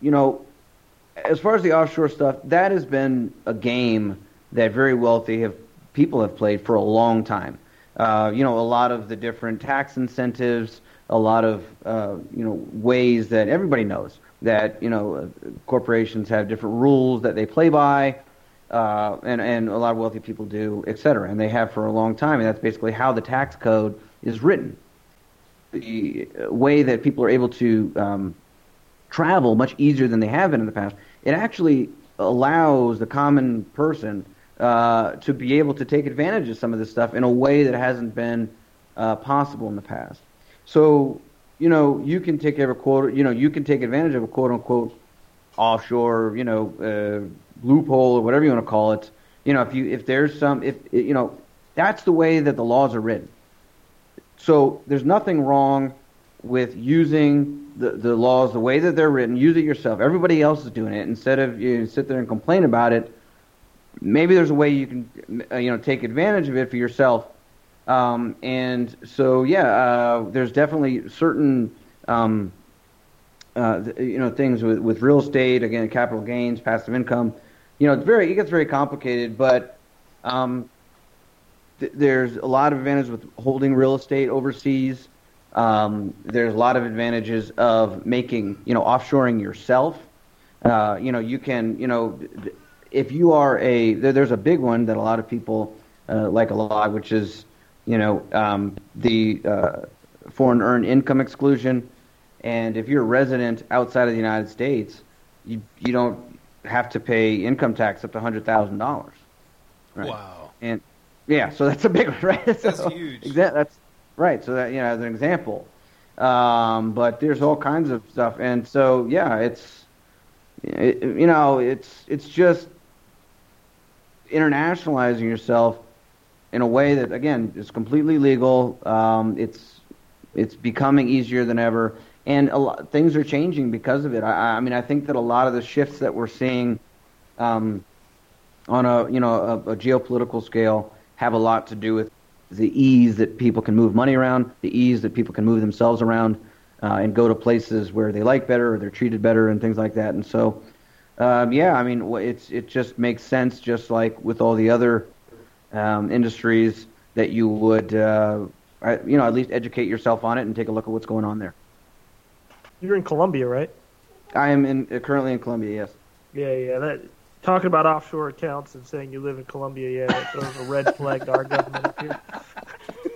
Speaker 4: you know, as far as the offshore stuff, that has been a game that very wealthy have people have played for a long time. Uh, you know, a lot of the different tax incentives, a lot of uh, you know ways that everybody knows that you know corporations have different rules that they play by, uh, and and a lot of wealthy people do, et cetera, and they have for a long time, and that's basically how the tax code is written. The way that people are able to um, travel much easier than they have been in the past, it actually allows the common person uh, to be able to take advantage of some of this stuff in a way that hasn't been uh, possible in the past. So, you know, you can take every quote, you know, you can take advantage of a quote unquote offshore, you know, uh, loophole or whatever you want to call it. You know, if you if there's some if you know, that's the way that the laws are written. So there's nothing wrong with using the, the laws the way that they're written. Use it yourself. Everybody else is doing it. Instead of you sit there and complain about it, maybe there's a way you can uh, you know take advantage of it for yourself. Um, and so yeah, uh, there's definitely certain um, uh, you know things with, with real estate again, capital gains, passive income. You know, it's very it gets very complicated, but um, th- there's a lot of advantages with holding real estate overseas. Um, there's a lot of advantages of making you know offshoring yourself. Uh, you know, you can you know if you are a there, there's a big one that a lot of people uh, like a lot, which is you know um, the uh, foreign earned income exclusion. And if you're a resident outside of the United States, you you don't have to pay income tax up to hundred thousand dollars.
Speaker 2: Right? Wow.
Speaker 4: And yeah, so that's a big one, [LAUGHS] right?
Speaker 2: That's so, huge. Exa-
Speaker 4: that's right. So that you know, as an example. Um, but there's all kinds of stuff, and so yeah, it's it, you know, it's it's just internationalizing yourself in a way that again is completely legal. Um, it's it's becoming easier than ever, and a lot, things are changing because of it. I, I, mean, I think that a lot of the shifts that we're seeing um, on a you know a, a, geopolitical scale have a lot to do with the ease that people can move money around, the ease that people can move themselves around, uh, and go to places where they like better or they're treated better and things like that. And so um, yeah, I mean, it's it just makes sense, just like with all the other um, industries, that you would, uh, you know, at least educate yourself on it and take a look at what's going on there.
Speaker 3: You're in Colombia, right?
Speaker 4: I am in uh, currently in Colombia. Yes.
Speaker 3: Yeah, yeah. That talking about offshore accounts and saying you live in Colombia, yeah, that's a red flag to our government up here. [LAUGHS]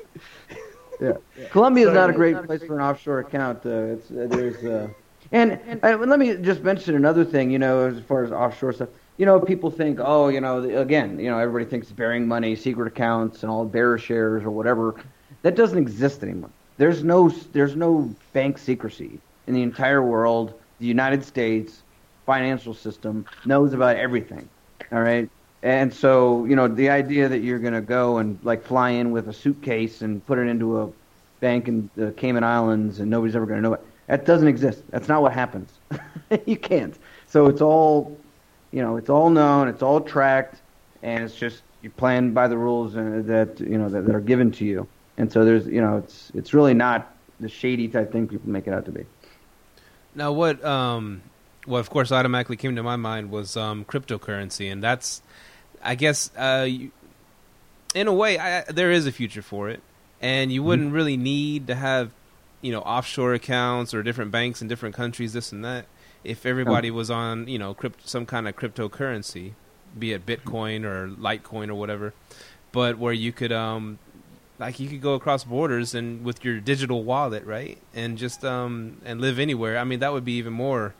Speaker 4: yeah. yeah. Colombia is not a great place for an offshore account. Uh, it's uh, there's. Uh, and, and uh, let me just mention another thing, you know, as far as offshore stuff. You know, people think, oh, you know, again, you know, everybody thinks bearing money, secret accounts, and all bearer shares or whatever. That doesn't exist anymore. There's no, there's no bank secrecy in the entire world. The United States financial system knows about everything. All right. And so, you know, the idea that you're going to go and like fly in with a suitcase and put it into a bank in the Cayman Islands and nobody's ever going to know it. That doesn't exist. That's not what happens. [LAUGHS] you can't. So it's all, you know, it's all known, it's all tracked, and it's just you plan by the rules uh, that you know that, that are given to you. And so there's, you know, it's it's really not the shady type thing people make it out to be.
Speaker 2: Now, what, um, what of course automatically came to my mind was um, cryptocurrency, and that's, I guess, uh, you, in a way, I, there is a future for it, and you wouldn't mm-hmm. really need to have you know offshore accounts or different banks in different countries, this and that. If everybody oh. was on you know crypt, some kind of cryptocurrency, be it Bitcoin or Litecoin or whatever, but where you could um, like you could go across borders and with your digital wallet, right, and just um and live anywhere. I mean, that would be even more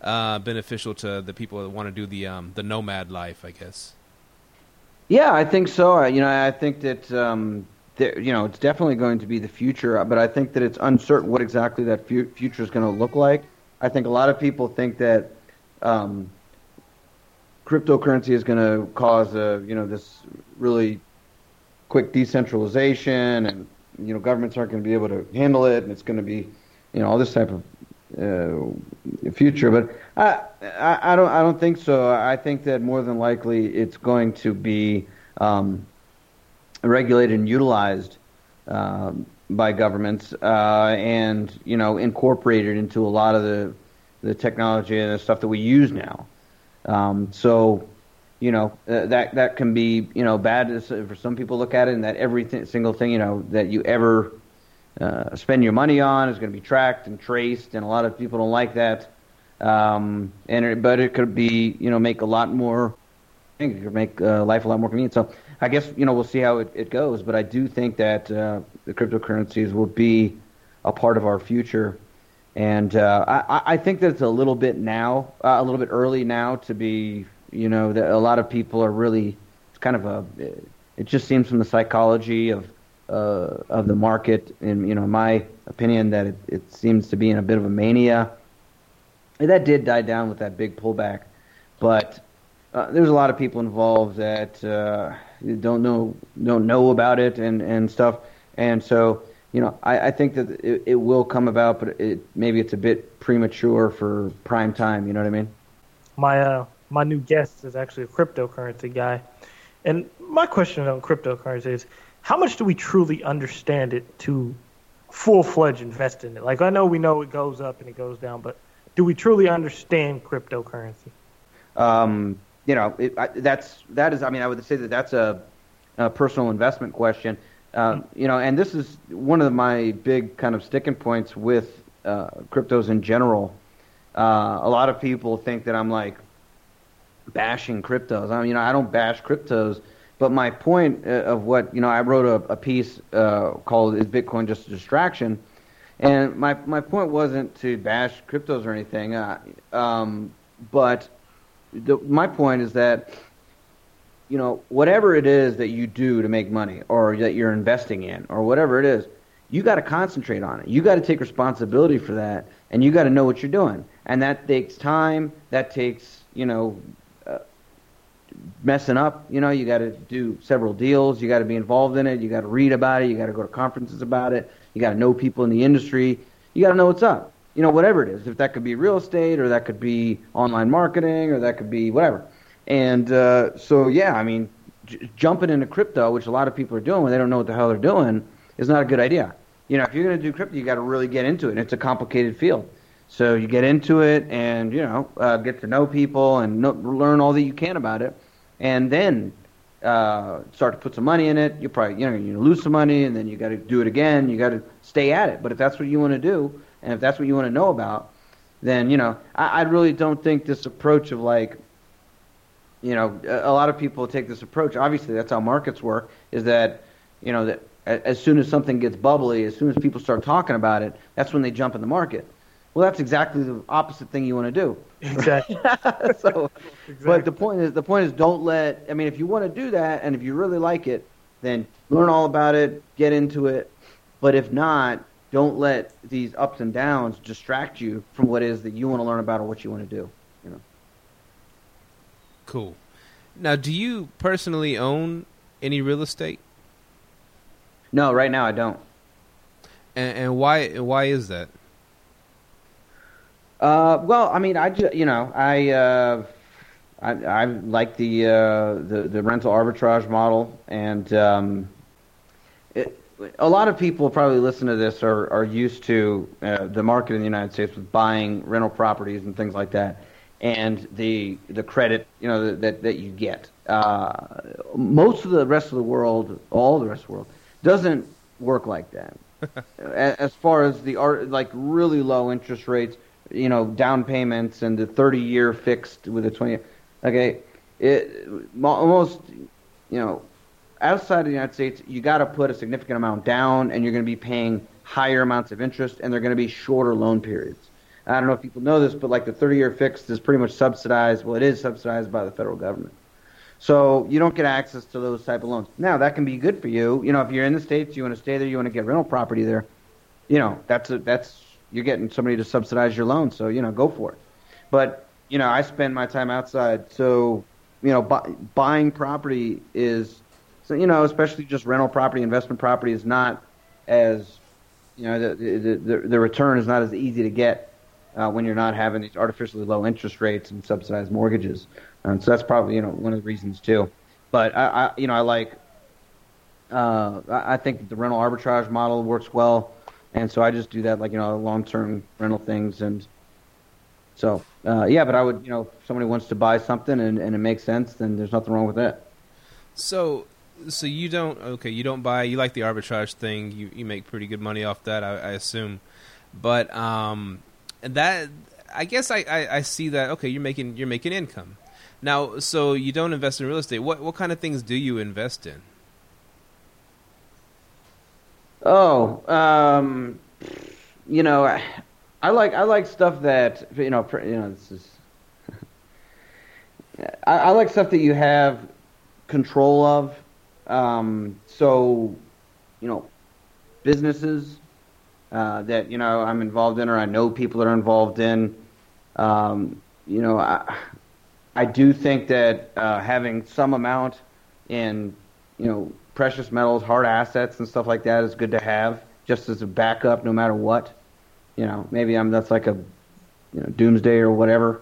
Speaker 2: uh, beneficial to the people that want to do the um the nomad life, I guess.
Speaker 4: Yeah, I think so. You know, I think that um, there, you know it's definitely going to be the future, but I think that it's uncertain what exactly that fu- future is going to look like. I think a lot of people think that um, cryptocurrency is going to cause a you know this really quick decentralization, and you know governments aren't going to be able to handle it, and it's going to be you know all this type of uh, future. But I, I, I don't I don't think so. I think that more than likely it's going to be um, regulated and utilized um, by governments, uh, and you know incorporated into a lot of the the technology and the stuff that we use now. Um, so you know uh, that that can be you know bad for some people look at it and that every th- single thing you know that you ever uh, spend your money on is going to be tracked and traced and a lot of people don't like that. Um, and it, but it could be you know make a lot more I think it could make uh, life a lot more convenient. So I guess you know we'll see how it, it goes but I do think that uh, the cryptocurrencies will be a part of our future. And uh, I, I think that it's a little bit now uh, a little bit early now to be you know, that a lot of people are really it's kind of a. It just seems from the psychology of uh, of the market, in you know, my opinion, that it, it seems to be in a bit of a mania. And that did die down with that big pullback, but uh, there's a lot of people involved that uh, don't know don't know about it and and stuff, and so you know I, I think that it, it will come about, but it, maybe it's a bit premature for prime time. You know what I mean?
Speaker 3: My uh, my new guest is actually a cryptocurrency guy. And my question on cryptocurrency is how much do we truly understand it to full fledged invest in it? Like, I know we know it goes up and it goes down, but do we truly understand cryptocurrency?
Speaker 4: Um, you know, it, I, that's, that is, I mean, I would say that that's a, a personal investment question. Uh. You know, and this is one of my big kind of sticking points with uh, cryptos in general. Uh, a lot of people think that I'm like bashing cryptos. I mean, you know, I don't bash cryptos, but my point uh, of what you know, I wrote a, a piece uh, called "Is Bitcoin Just a Distraction?" And my my point wasn't to bash cryptos or anything, uh, um, but the, my point is that you know whatever it is that you do to make money or that you're investing in or whatever it is, you got to concentrate on it. You got to take responsibility for that, and you got to know what you're doing. And that takes time. That takes you know messing up. You know, you got to do several deals. You got to be involved in it. You got to read about it. You got to go to conferences about it. You got to know people in the industry. You got to know what's up. You know, whatever it is. If that could be real estate, or that could be online marketing, or that could be whatever. And uh, so, yeah, I mean, j- jumping into crypto, which a lot of people are doing when they don't know what the hell they're doing, is not a good idea. You know, if you're going to do crypto, you got to really get into it. And it's a complicated field. So you get into it and you know uh, get to know people and know, learn all that you can about it and then uh, start to put some money in it. You probably you know you lose some money, and then you got to do it again. You got to stay at it. But if that's what you want to do, and if that's what you want to know about, then you know I, I really don't think this approach of like you know a, a lot of people take this approach. Obviously, that's how markets work. Is that you know that as soon as something gets bubbly, as soon as people start talking about it, that's when they jump in the market. Well, that's exactly the opposite thing you want to do.
Speaker 3: Exactly. [LAUGHS]
Speaker 4: so, exactly. but the point is, the point is, don't let. I mean, if you want to do that, and if you really like it, then learn all about it, get into it. But if not, don't let these ups and downs distract you from what is that you want to learn about or what you want to do. You know.
Speaker 2: Cool. Now, do you personally own any real estate?
Speaker 4: No, right now I don't.
Speaker 2: And, and why? Why is that?
Speaker 4: Uh, well, I mean, I just, you know, I, uh, I, I like the, uh, the the rental arbitrage model, and um, it, a lot of people probably listen to this are are used to uh, the market in the United States with buying rental properties and things like that, and the the credit, you know, that that you get. Uh, most of the rest of the world, all the rest of the world, doesn't work like that. [LAUGHS] as far as the art, like really low interest rates you know, down payments and the 30 year fixed with a 20. Okay, it almost you know outside of the United States, you got to put a significant amount down, and you're going to be paying higher amounts of interest, and they're going to be shorter loan periods. I don't know if people know this, but like the 30-year fixed is pretty much subsidized. Well, it is subsidized by the federal government. So you don't get access to those type of loans. Now that can be good for you. You know, if you're in the states, you want to stay there, you want to get rental property there. You know, that's a, that's you're getting somebody to subsidize your loan. So you know, go for it. But you know, I spend my time outside, so you know, bu- buying property is, so, you know, especially just rental property, investment property is not as, you know, the the, the, the return is not as easy to get uh, when you're not having these artificially low interest rates and subsidized mortgages. And so that's probably you know one of the reasons too. But I, I you know I like uh, I think the rental arbitrage model works well, and so I just do that like you know long term rental things and so uh, yeah. But I would you know if somebody wants to buy something and, and it makes sense, then there's nothing wrong with that.
Speaker 2: So so you don't okay you don't buy you like the arbitrage thing you you make pretty good money off that I, I assume, but um that I guess I, I, I see that okay you're making you're making income now, so you don't invest in real estate. What what kind of things do you invest in?
Speaker 4: Oh, um, you know, I, I like I like stuff that you know you know this is. [LAUGHS] I, I like stuff that you have control of. Um, so, you know, businesses uh, that you know I'm involved in, or I know people that are involved in. Um, you know, I, I do think that uh, having some amount in, you know, precious metals, hard assets, and stuff like that is good to have, just as a backup, no matter what. You know, maybe I'm that's like a, you know, doomsday or whatever.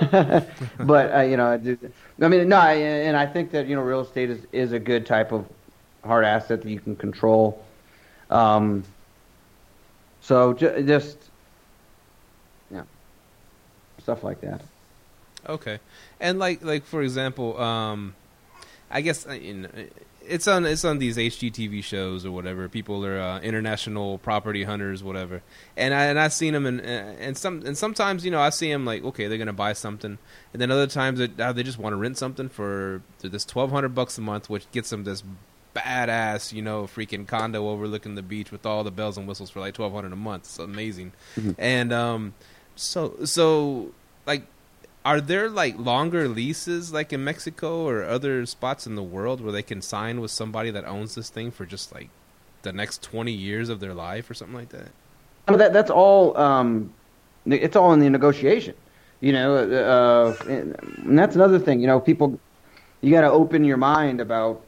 Speaker 4: [LAUGHS] but uh, you know, I, mean, no, I, and I think that you know, real estate is is a good type of hard asset that you can control. Um, so ju- just, yeah, stuff like that.
Speaker 2: Okay, and like like for example, um, I guess uh, it's on it's on these HGTV shows or whatever. People are uh, international property hunters, whatever. And I and I've seen them, and and some and sometimes you know I see them like okay they're gonna buy something, and then other times they, uh, they just want to rent something for this twelve hundred bucks a month, which gets them this badass you know freaking condo overlooking the beach with all the bells and whistles for like twelve hundred a month. It's amazing, mm-hmm. and um, so so like are there like longer leases like in Mexico or other spots in the world where they can sign with somebody that owns this thing for just like the next 20 years of their life or something like that?
Speaker 4: Well, that that's all um, it's all in the negotiation. You know, uh, and that's another thing, you know, people you got to open your mind about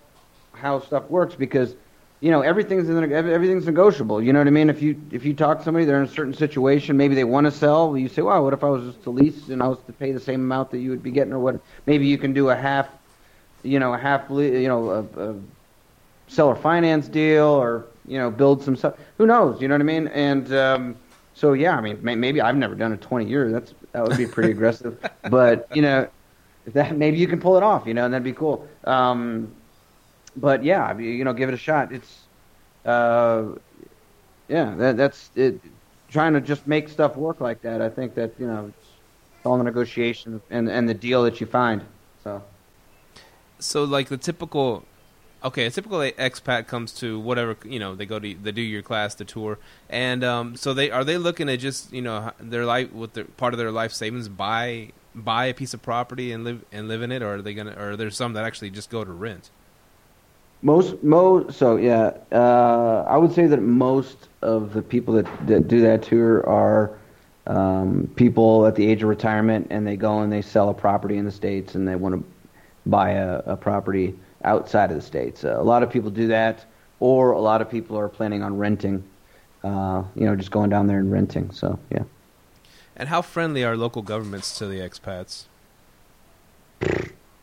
Speaker 4: how stuff works because you know everything's everything's negotiable. You know what I mean? If you if you talk to somebody, they're in a certain situation, maybe they want to sell. You say, "Wow, what if I was just to lease and I was to pay the same amount that you would be getting, or what?" Maybe you can do a half, you know, a half, you know, a, a seller finance deal, or you know, build some stuff. Who knows? You know what I mean? And um, so yeah, I mean, maybe I've never done it 20 years. That's that would be pretty aggressive, [LAUGHS] but you know, that maybe you can pull it off, you know, and that'd be cool. Um, but yeah, you know, give it a shot. It's, uh, yeah, that, that's it. Trying to just make stuff work like that. I think that you know, it's all the negotiation and and the deal that you find. So,
Speaker 2: so like the typical, okay, a typical expat comes to whatever you know they go to they do your class, the tour, and um, so they are they looking at just you know their life with their part of their life savings buy buy a piece of property and live and live in it, or are they gonna or there's some that actually just go to rent.
Speaker 4: Most, most, so yeah, uh, I would say that most of the people that, that do that tour are um, people at the age of retirement, and they go and they sell a property in the states, and they want to buy a, a property outside of the states. Uh, a lot of people do that, or a lot of people are planning on renting. Uh, you know, just going down there and renting. So yeah.
Speaker 2: And how friendly are local governments to the expats?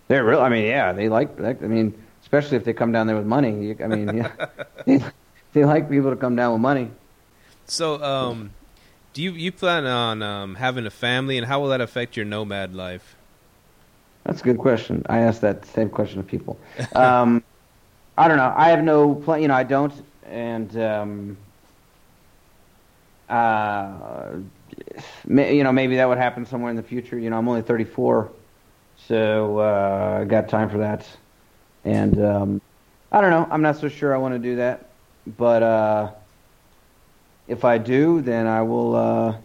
Speaker 4: They're real. I mean, yeah, they like. I mean especially if they come down there with money. I mean, yeah, they, [LAUGHS] they, like people to come down with money.
Speaker 2: So, um, do you you plan on um, having a family, and how will that affect your nomad life?
Speaker 4: That's a good question. I ask that same question to people. Um, I don't know. I have no plan. You know, I don't, and um, uh, may, you know, maybe that would happen somewhere in the future. You know, I'm only 34, so uh, I got time for that. And um, I don't know. I'm not so sure I want to do that, but uh, if I do, then I will. Uh,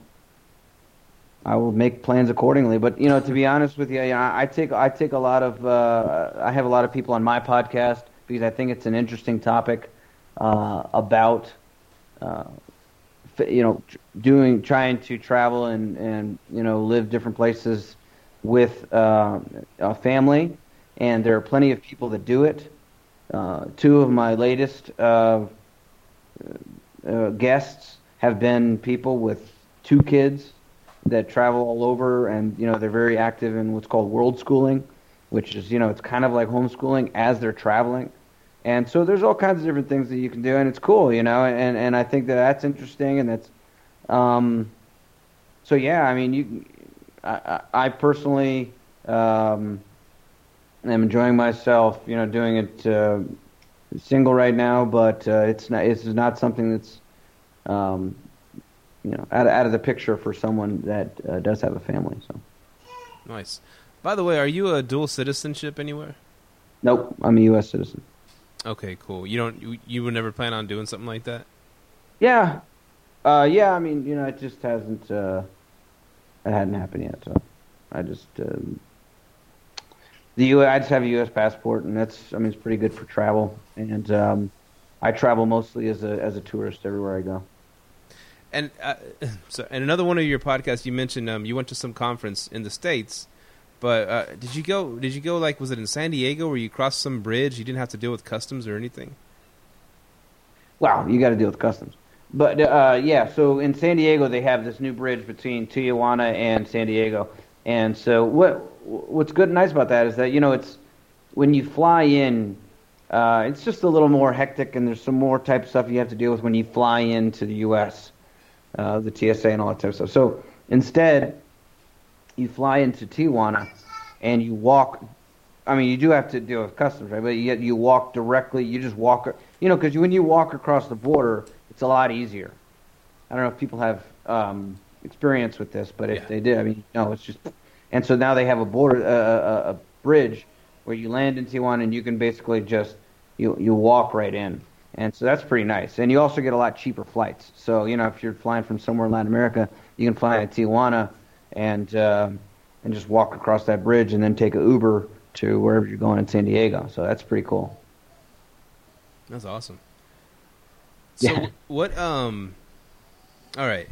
Speaker 4: I will make plans accordingly. But you know, to be honest with you, you know, I take I take a lot of uh, I have a lot of people on my podcast because I think it's an interesting topic uh, about uh, you know doing trying to travel and and you know live different places with uh, a family, and there are plenty of people that do it. Uh, two of my latest uh, guests have been people with two kids that travel all over, and you know they're very active in what's called world schooling, which is you know it's kind of like homeschooling as they're traveling. And so there's all kinds of different things that you can do, and it's cool, you know. And and I think that that's interesting, and that's, um, so yeah. I mean, you, I, I personally um, am enjoying myself, you know, doing it uh, single right now, but uh, it's not it's not something that's um, you know out of, out of the picture for someone that uh, does have a family. So
Speaker 2: nice. By the way, are you a dual citizenship anywhere?
Speaker 4: Nope, I'm a U.S. citizen.
Speaker 2: Okay, cool. You don't you, you would never plan on doing something like that?
Speaker 4: Yeah, uh, yeah. I mean, you know, it just hasn't uh, it hadn't happened yet. So I just um, the U. I just have a U.S. passport, and that's I mean it's pretty good for travel. And um, I travel mostly as a as a tourist everywhere I go
Speaker 2: and uh, [LAUGHS] so and another one of your podcasts you mentioned um, you went to some conference in the states but uh, did you go did you go like was it in san diego where you crossed some bridge you didn't have to deal with customs or anything
Speaker 4: wow you got to deal with customs but uh, yeah so in san diego they have this new bridge between tijuana and san diego and so what what's good and nice about that is that you know it's when you fly in uh, it's just a little more hectic and there's some more type of stuff you have to deal with when you fly into the us uh, the TSA and all that type of stuff. So instead, you fly into Tijuana and you walk. I mean, you do have to deal with customs, right? But you you walk directly. You just walk. You know, because when you walk across the border, it's a lot easier. I don't know if people have um, experience with this, but if yeah. they did, I mean, no, it's just. And so now they have a border, uh, a, bridge where you land in Tijuana and you can basically just you you walk right in and so that's pretty nice. And you also get a lot cheaper flights. So you know, if you're flying from somewhere in Latin America, you can fly to Tijuana and uh, and just walk across that bridge and then take an Uber to wherever you're going in San Diego. So that's pretty cool.
Speaker 2: That's awesome. So yeah. what um all right.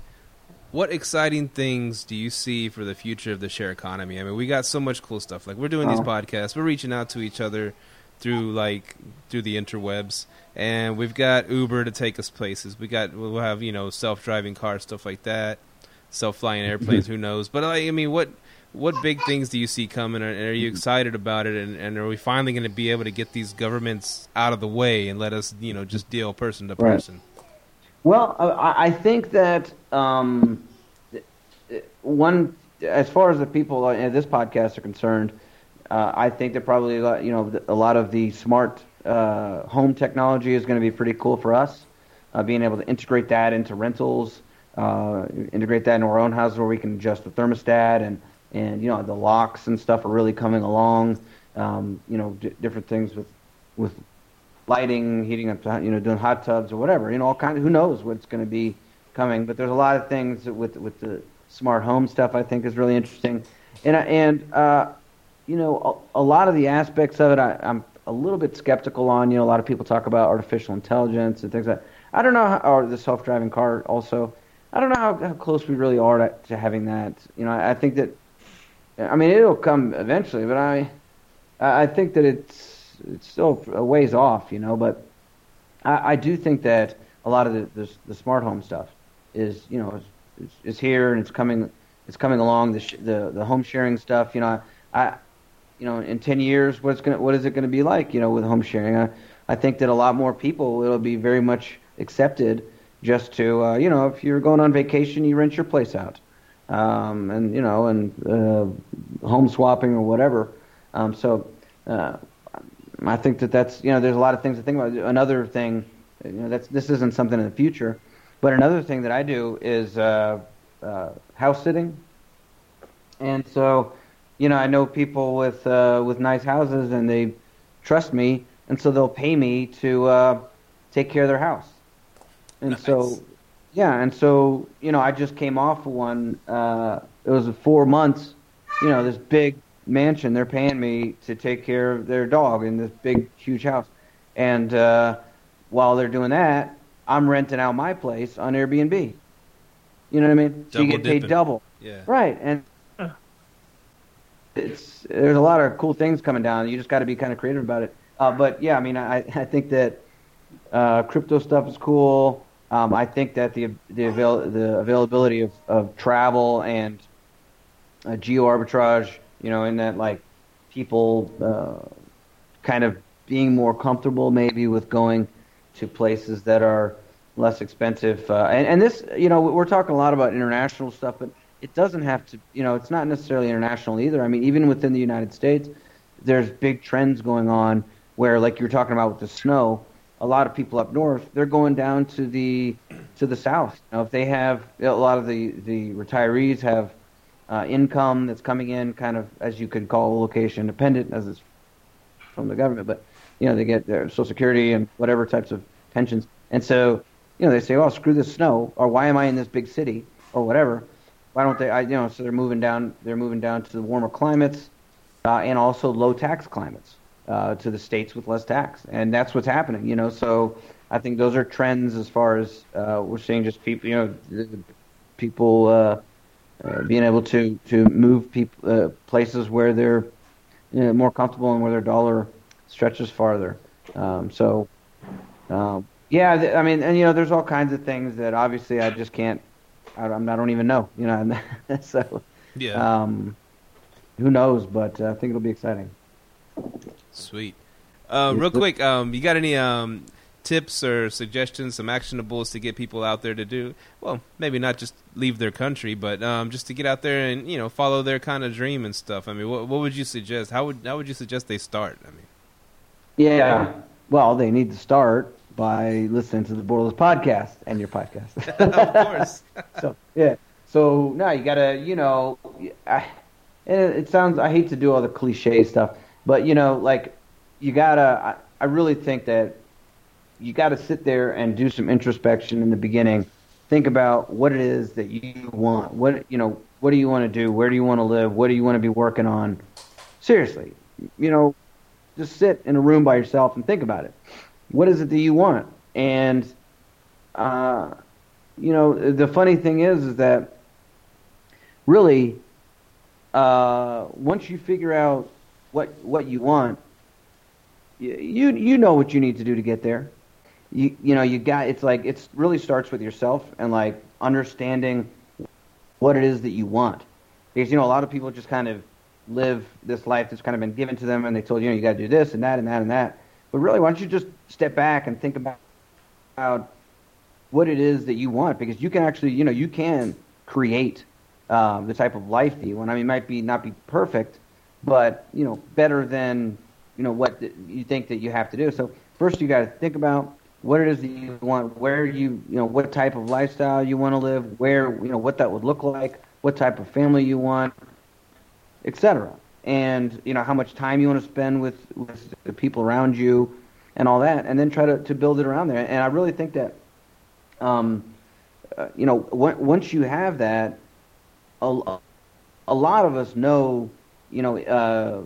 Speaker 2: What exciting things do you see for the future of the share economy? I mean, we got so much cool stuff. Like we're doing these oh. podcasts, we're reaching out to each other through like through the interwebs and we've got Uber to take us places. We got we'll have you know self driving cars, stuff like that, self flying airplanes. who knows? But like, I mean, what what big things do you see coming? And are you mm-hmm. excited about it? And, and are we finally going to be able to get these governments out of the way and let us you know just deal person to person? Right.
Speaker 4: Well, I think that um, one, as far as the people in this podcast are concerned, uh, I think that probably you know a lot of the smart uh, home technology is going to be pretty cool for us. Uh, being able to integrate that into rentals, uh, integrate that into our own houses where we can adjust the thermostat and and you know the locks and stuff are really coming along. Um, you know d- different things with with lighting, heating up, you know, doing hot tubs or whatever. You know, all kinds. Of, who knows what's going to be coming? But there's a lot of things with with the smart home stuff. I think is really interesting, and and uh, you know a, a, lot of the aspects of it. I, I'm a little bit skeptical on. You know, a lot of people talk about artificial intelligence and things like that. I don't know how, or the self-driving car also. I don't know how, how close we really are to, to having that. You know, I, I think that, I mean, it'll come eventually, but I, I think that it's it's still a ways off. You know, but I, I do think that a lot of the, the, the smart home stuff is you know is, is here and it's coming it's coming along. The sh- the the home sharing stuff. You know, I I you know, in 10 years, what's gonna what is it to be like, you know, with home sharing? I, I think that a lot more people, it'll be very much accepted just to, uh, you know, if you're going on vacation, you rent your place out. Um, and, you know, and uh, home swapping or whatever. Um, so uh, I think that that's, you know, there's a lot of things to think about. Another thing, you know, that's, this isn't something in the future, but another thing that I do is uh, uh, house sitting. And so, you know, I know people with uh, with nice houses, and they trust me, and so they'll pay me to uh, take care of their house. And
Speaker 2: Nice.
Speaker 4: so, yeah, and so you know, I just came off of one. Uh, it was four months. You know, this big mansion. They're paying me to take care of their dog in this big, huge house. And uh, while they're doing that, I'm renting out my place on Airbnb. You know what I mean? so you
Speaker 2: Double
Speaker 4: get paid double.
Speaker 2: Yeah.
Speaker 4: Right, and it's there's a lot of cool things coming down. You just got to be kind of creative about it. Uh, but yeah, I mean, I I think that uh, crypto stuff is cool. Um, I think that the the avail the availability of, of travel and uh, geo arbitrage, you know, in that like people uh, kind of being more comfortable maybe with going to places that are less expensive. Uh, and, and this, you know, we're talking a lot about international stuff, but it doesn't have to, you know, it's not necessarily international either. I mean, even within the United States, there's big trends going on where, like you were talking about with the snow, a lot of people up north, they're going down to the to the south. You know, if they have a lot of the the retirees have uh, income that's coming in, kind of as you could call location independent, as it's from the government, but you know they get their Social Security and whatever types of pensions, and so you know they say, "Oh, screw this snow," or "Why am I in this big city?" or whatever. Why don't they? I, you know, so they're moving down. They're moving down to the warmer climates, uh, and also low tax climates uh, to the states with less tax, and that's what's happening. You know, so I think those are trends as far as uh, we're seeing. Just people, you know, people uh, being able to to move people uh, places where they're you know, more comfortable and where their dollar stretches farther. Um, so, um, yeah, th- I mean, and you know, there's all kinds of things that obviously I just can't. I don't, I don't even know. You know, [LAUGHS] so
Speaker 2: Yeah.
Speaker 4: um, who knows? But uh, I think it'll be exciting.
Speaker 2: Sweet. Uh, real quick, um, you got any um, tips or suggestions, some actionables to get people out there to do? Well, maybe not just leave their country, but um, just to get out there and you know follow their kind of dream and stuff. I mean, what, what would you suggest? How would how would you suggest they start? I mean,
Speaker 4: Yeah. Well, they need to start by listening to the Borderless podcast and your podcast. [LAUGHS]
Speaker 2: of course. [LAUGHS]
Speaker 4: so yeah. So now you gotta, you know, I, and it, it sounds. I hate to do all the cliche stuff, but you know, like you gotta. I, I really think that you gotta sit there and do some introspection in the beginning. Think about what it is that you want. What you know. What do you want to do? Where do you want to live? What do you want to be working on? Seriously, you know, just sit in a room by yourself and think about it. What is it that you want? And uh, you know, the funny thing is, is that really, uh, once you figure out what what you want, you you know what you need to do to get there. You you know you got it's like it's really starts with yourself and like understanding what it is that you want, because you know a lot of people just kind of live this life that's kind of been given to them and they told you, you know you got to do this and that and that and that. But really, why don't you just step back and think about about what it is that you want because you can actually you know you can create um, the type of life that you want. I mean, it might be not be perfect, but you know better than you know what you think that you have to do. So first you got to think about what it is that you want, where you you know what type of lifestyle you want to live, where you know what that would look like, what type of family you want, etc. And you know how much time you want to spend with, with the people around you, and all that, and then try to, to build it around there. And I really think that, um, uh, you know, w- once you have that, a, a lot of us know, you know, uh,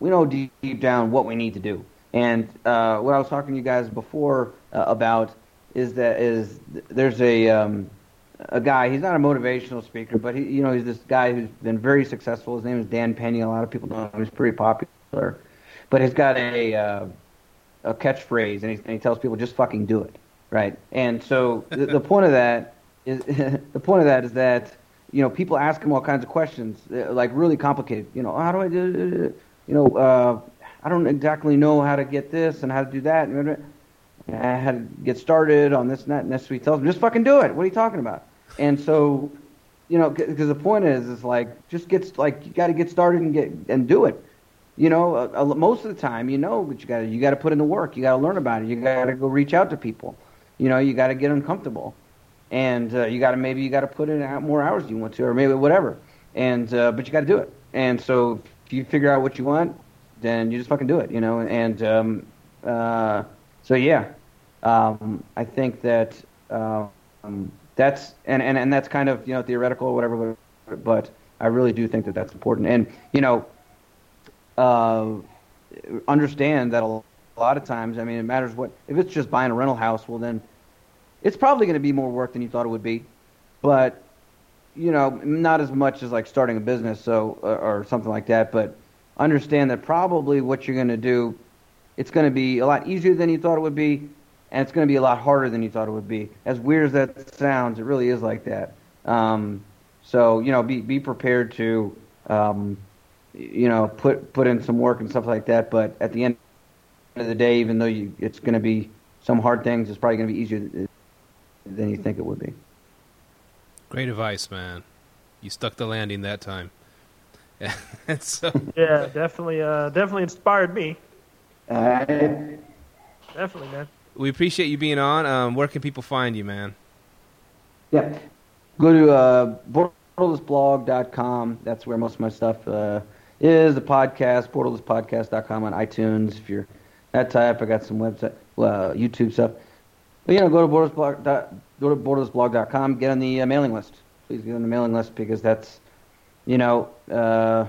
Speaker 4: we know deep, deep down what we need to do. And uh, what I was talking to you guys before uh, about is that is there's a um, a guy. He's not a motivational speaker, but he, you know, he's this guy who's been very successful. His name is Dan Peña. A lot of people know him. He's pretty popular, but he's got a uh, a catchphrase, and he, and he tells people just fucking do it, right? And so the, the [LAUGHS] point of that is [LAUGHS] the point of that is that you know people ask him all kinds of questions, uh, like really complicated. You know, how do I do? it? You know, uh, I don't exactly know how to get this and how to do that. And I had to get started on this and that. And that's what he tells me, just fucking do it. What are you talking about? And so, you know, because the point is, is like just get like you got to get started and get and do it. You know, uh, most of the time, you know, but you got to you got to put in the work. You got to learn about it. You got to go reach out to people. You know, you got to get uncomfortable, and uh, you got to maybe you got to put in more hours you want to, or maybe whatever. And uh, but you got to do it. and so if you figure out what you want, then you just fucking do it, you know. And um, uh, so yeah, um, I think that um, that's and, and and that's kind of you know theoretical or whatever, but I really do think that that's important. And you know, uh, understand that a lot of times, I mean, it matters what if it's just buying a rental house. Well, then it's probably going to be more work than you thought it would be, but you know, not as much as like starting a business, so or, or something like that. But understand that probably what you're going to do, it's going to be a lot easier than you thought it would be, and it's going to be a lot harder than you thought it would be. As weird as that sounds, it really is like that. Um, so you know, be be prepared to um, you know put put in some work and stuff like that. But at the end of the day, even though you, it's going to be some hard things, it's probably going to be easier than you think it would be.
Speaker 2: Great advice, man. You stuck the landing that time. [LAUGHS]
Speaker 3: so yeah, definitely, uh, definitely inspired me.
Speaker 4: Uh,
Speaker 3: definitely, man.
Speaker 2: We appreciate you being on. Um, where can people find you, man?
Speaker 4: Yeah, go to uh, borderlessblog.com. That's where most of my stuff uh, is. The podcast, borderlesspodcast.com on iTunes. If you're that type, I got some website, uh, YouTube stuff. But you know, go to borderlessblog, go to borderlessblog.com. Get on the uh, mailing list. Please get on the mailing list because that's, you know, uh,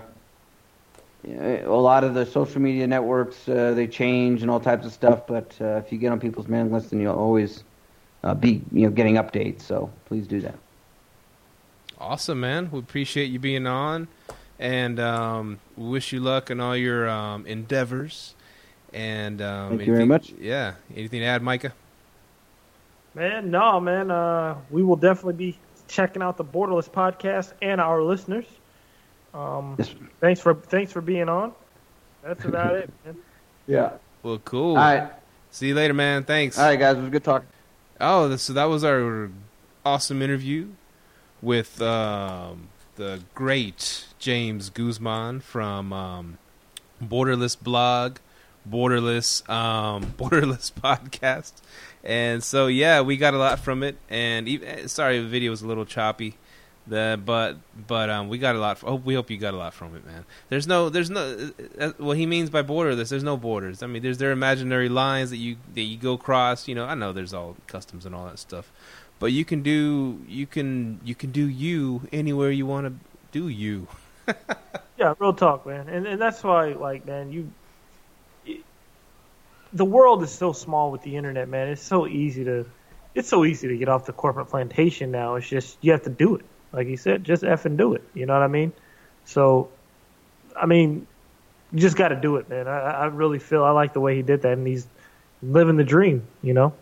Speaker 4: a lot of the social media networks uh, they change and all types of stuff. But uh, if you get on people's mailing list, then you'll always uh, be you know getting updates. So please do that.
Speaker 2: Awesome, man. We appreciate you being on, and um, we wish you luck in all your um, endeavors. And um,
Speaker 4: thank anything, you very much.
Speaker 2: Yeah. Anything to add, Micah?
Speaker 3: Man, no, man. Uh, we will definitely be checking out the Borderless podcast and our listeners. Um, yes. Thanks for thanks for being on. That's about it, [LAUGHS] man.
Speaker 4: Yeah.
Speaker 2: Well, cool.
Speaker 4: All right.
Speaker 2: See you later, man. Thanks.
Speaker 4: All right, guys. It was good talking.
Speaker 2: Oh, so that was our awesome interview with um, the great James Guzman from um, Borderless Blog, Borderless um, [LAUGHS] Borderless Podcast, and so yeah, we got a lot from it. And even, sorry, the video was a little choppy. The, but but um, we got a lot. From, we hope you got a lot from it, man. There's no there's no uh, what he means by borderless. There's no borders. I mean, there's their imaginary lines that you that you go across. You know, I know there's all customs and all that stuff, but you can do you can you can do you anywhere you want to do you. [LAUGHS]
Speaker 3: yeah, real talk, man. And and that's why, like, man, you the world is so small with the internet, man. It's so easy to it's so easy to get off the corporate plantation now. It's just you have to do it. Like he said, just f and do it. You know what I mean? So, I mean, you just got to do it, man. I, I really feel I like the way he did that, and he's living the dream. You know?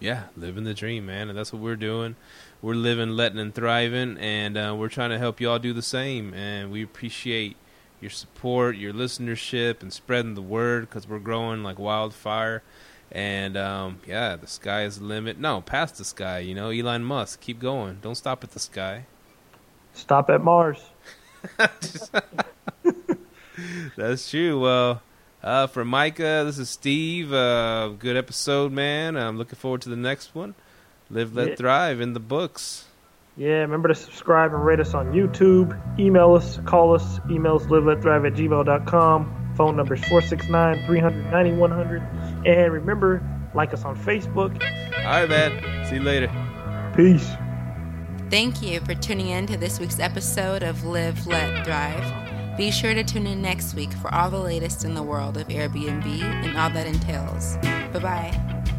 Speaker 2: Yeah, living the dream, man, and that's what we're doing. We're living, letting, and thriving, and uh, we're trying to help y'all do the same. And we appreciate your support, your listenership, and spreading the word because we're growing like wildfire. And um, yeah, the sky is the limit. No, past the sky. You know, Elon Musk, keep going. Don't stop at the sky.
Speaker 3: Stop at Mars. [LAUGHS]
Speaker 2: That's true. Well, uh, for Micah, this is Steve. Uh, good episode, man. I'm looking forward to the next one. Live, let, yeah. thrive in the books.
Speaker 3: Yeah, remember to subscribe and rate us on YouTube. Email us, call us. Emails live, let, thrive at gmail.com. Phone number is 469 390 100. And remember, like us on Facebook.
Speaker 2: All right, man. See you later.
Speaker 3: Peace.
Speaker 1: Thank you for tuning in to this week's episode of Live, Let, Thrive. Be sure to tune in next week for all the latest in the world of Airbnb and all that entails. Bye bye.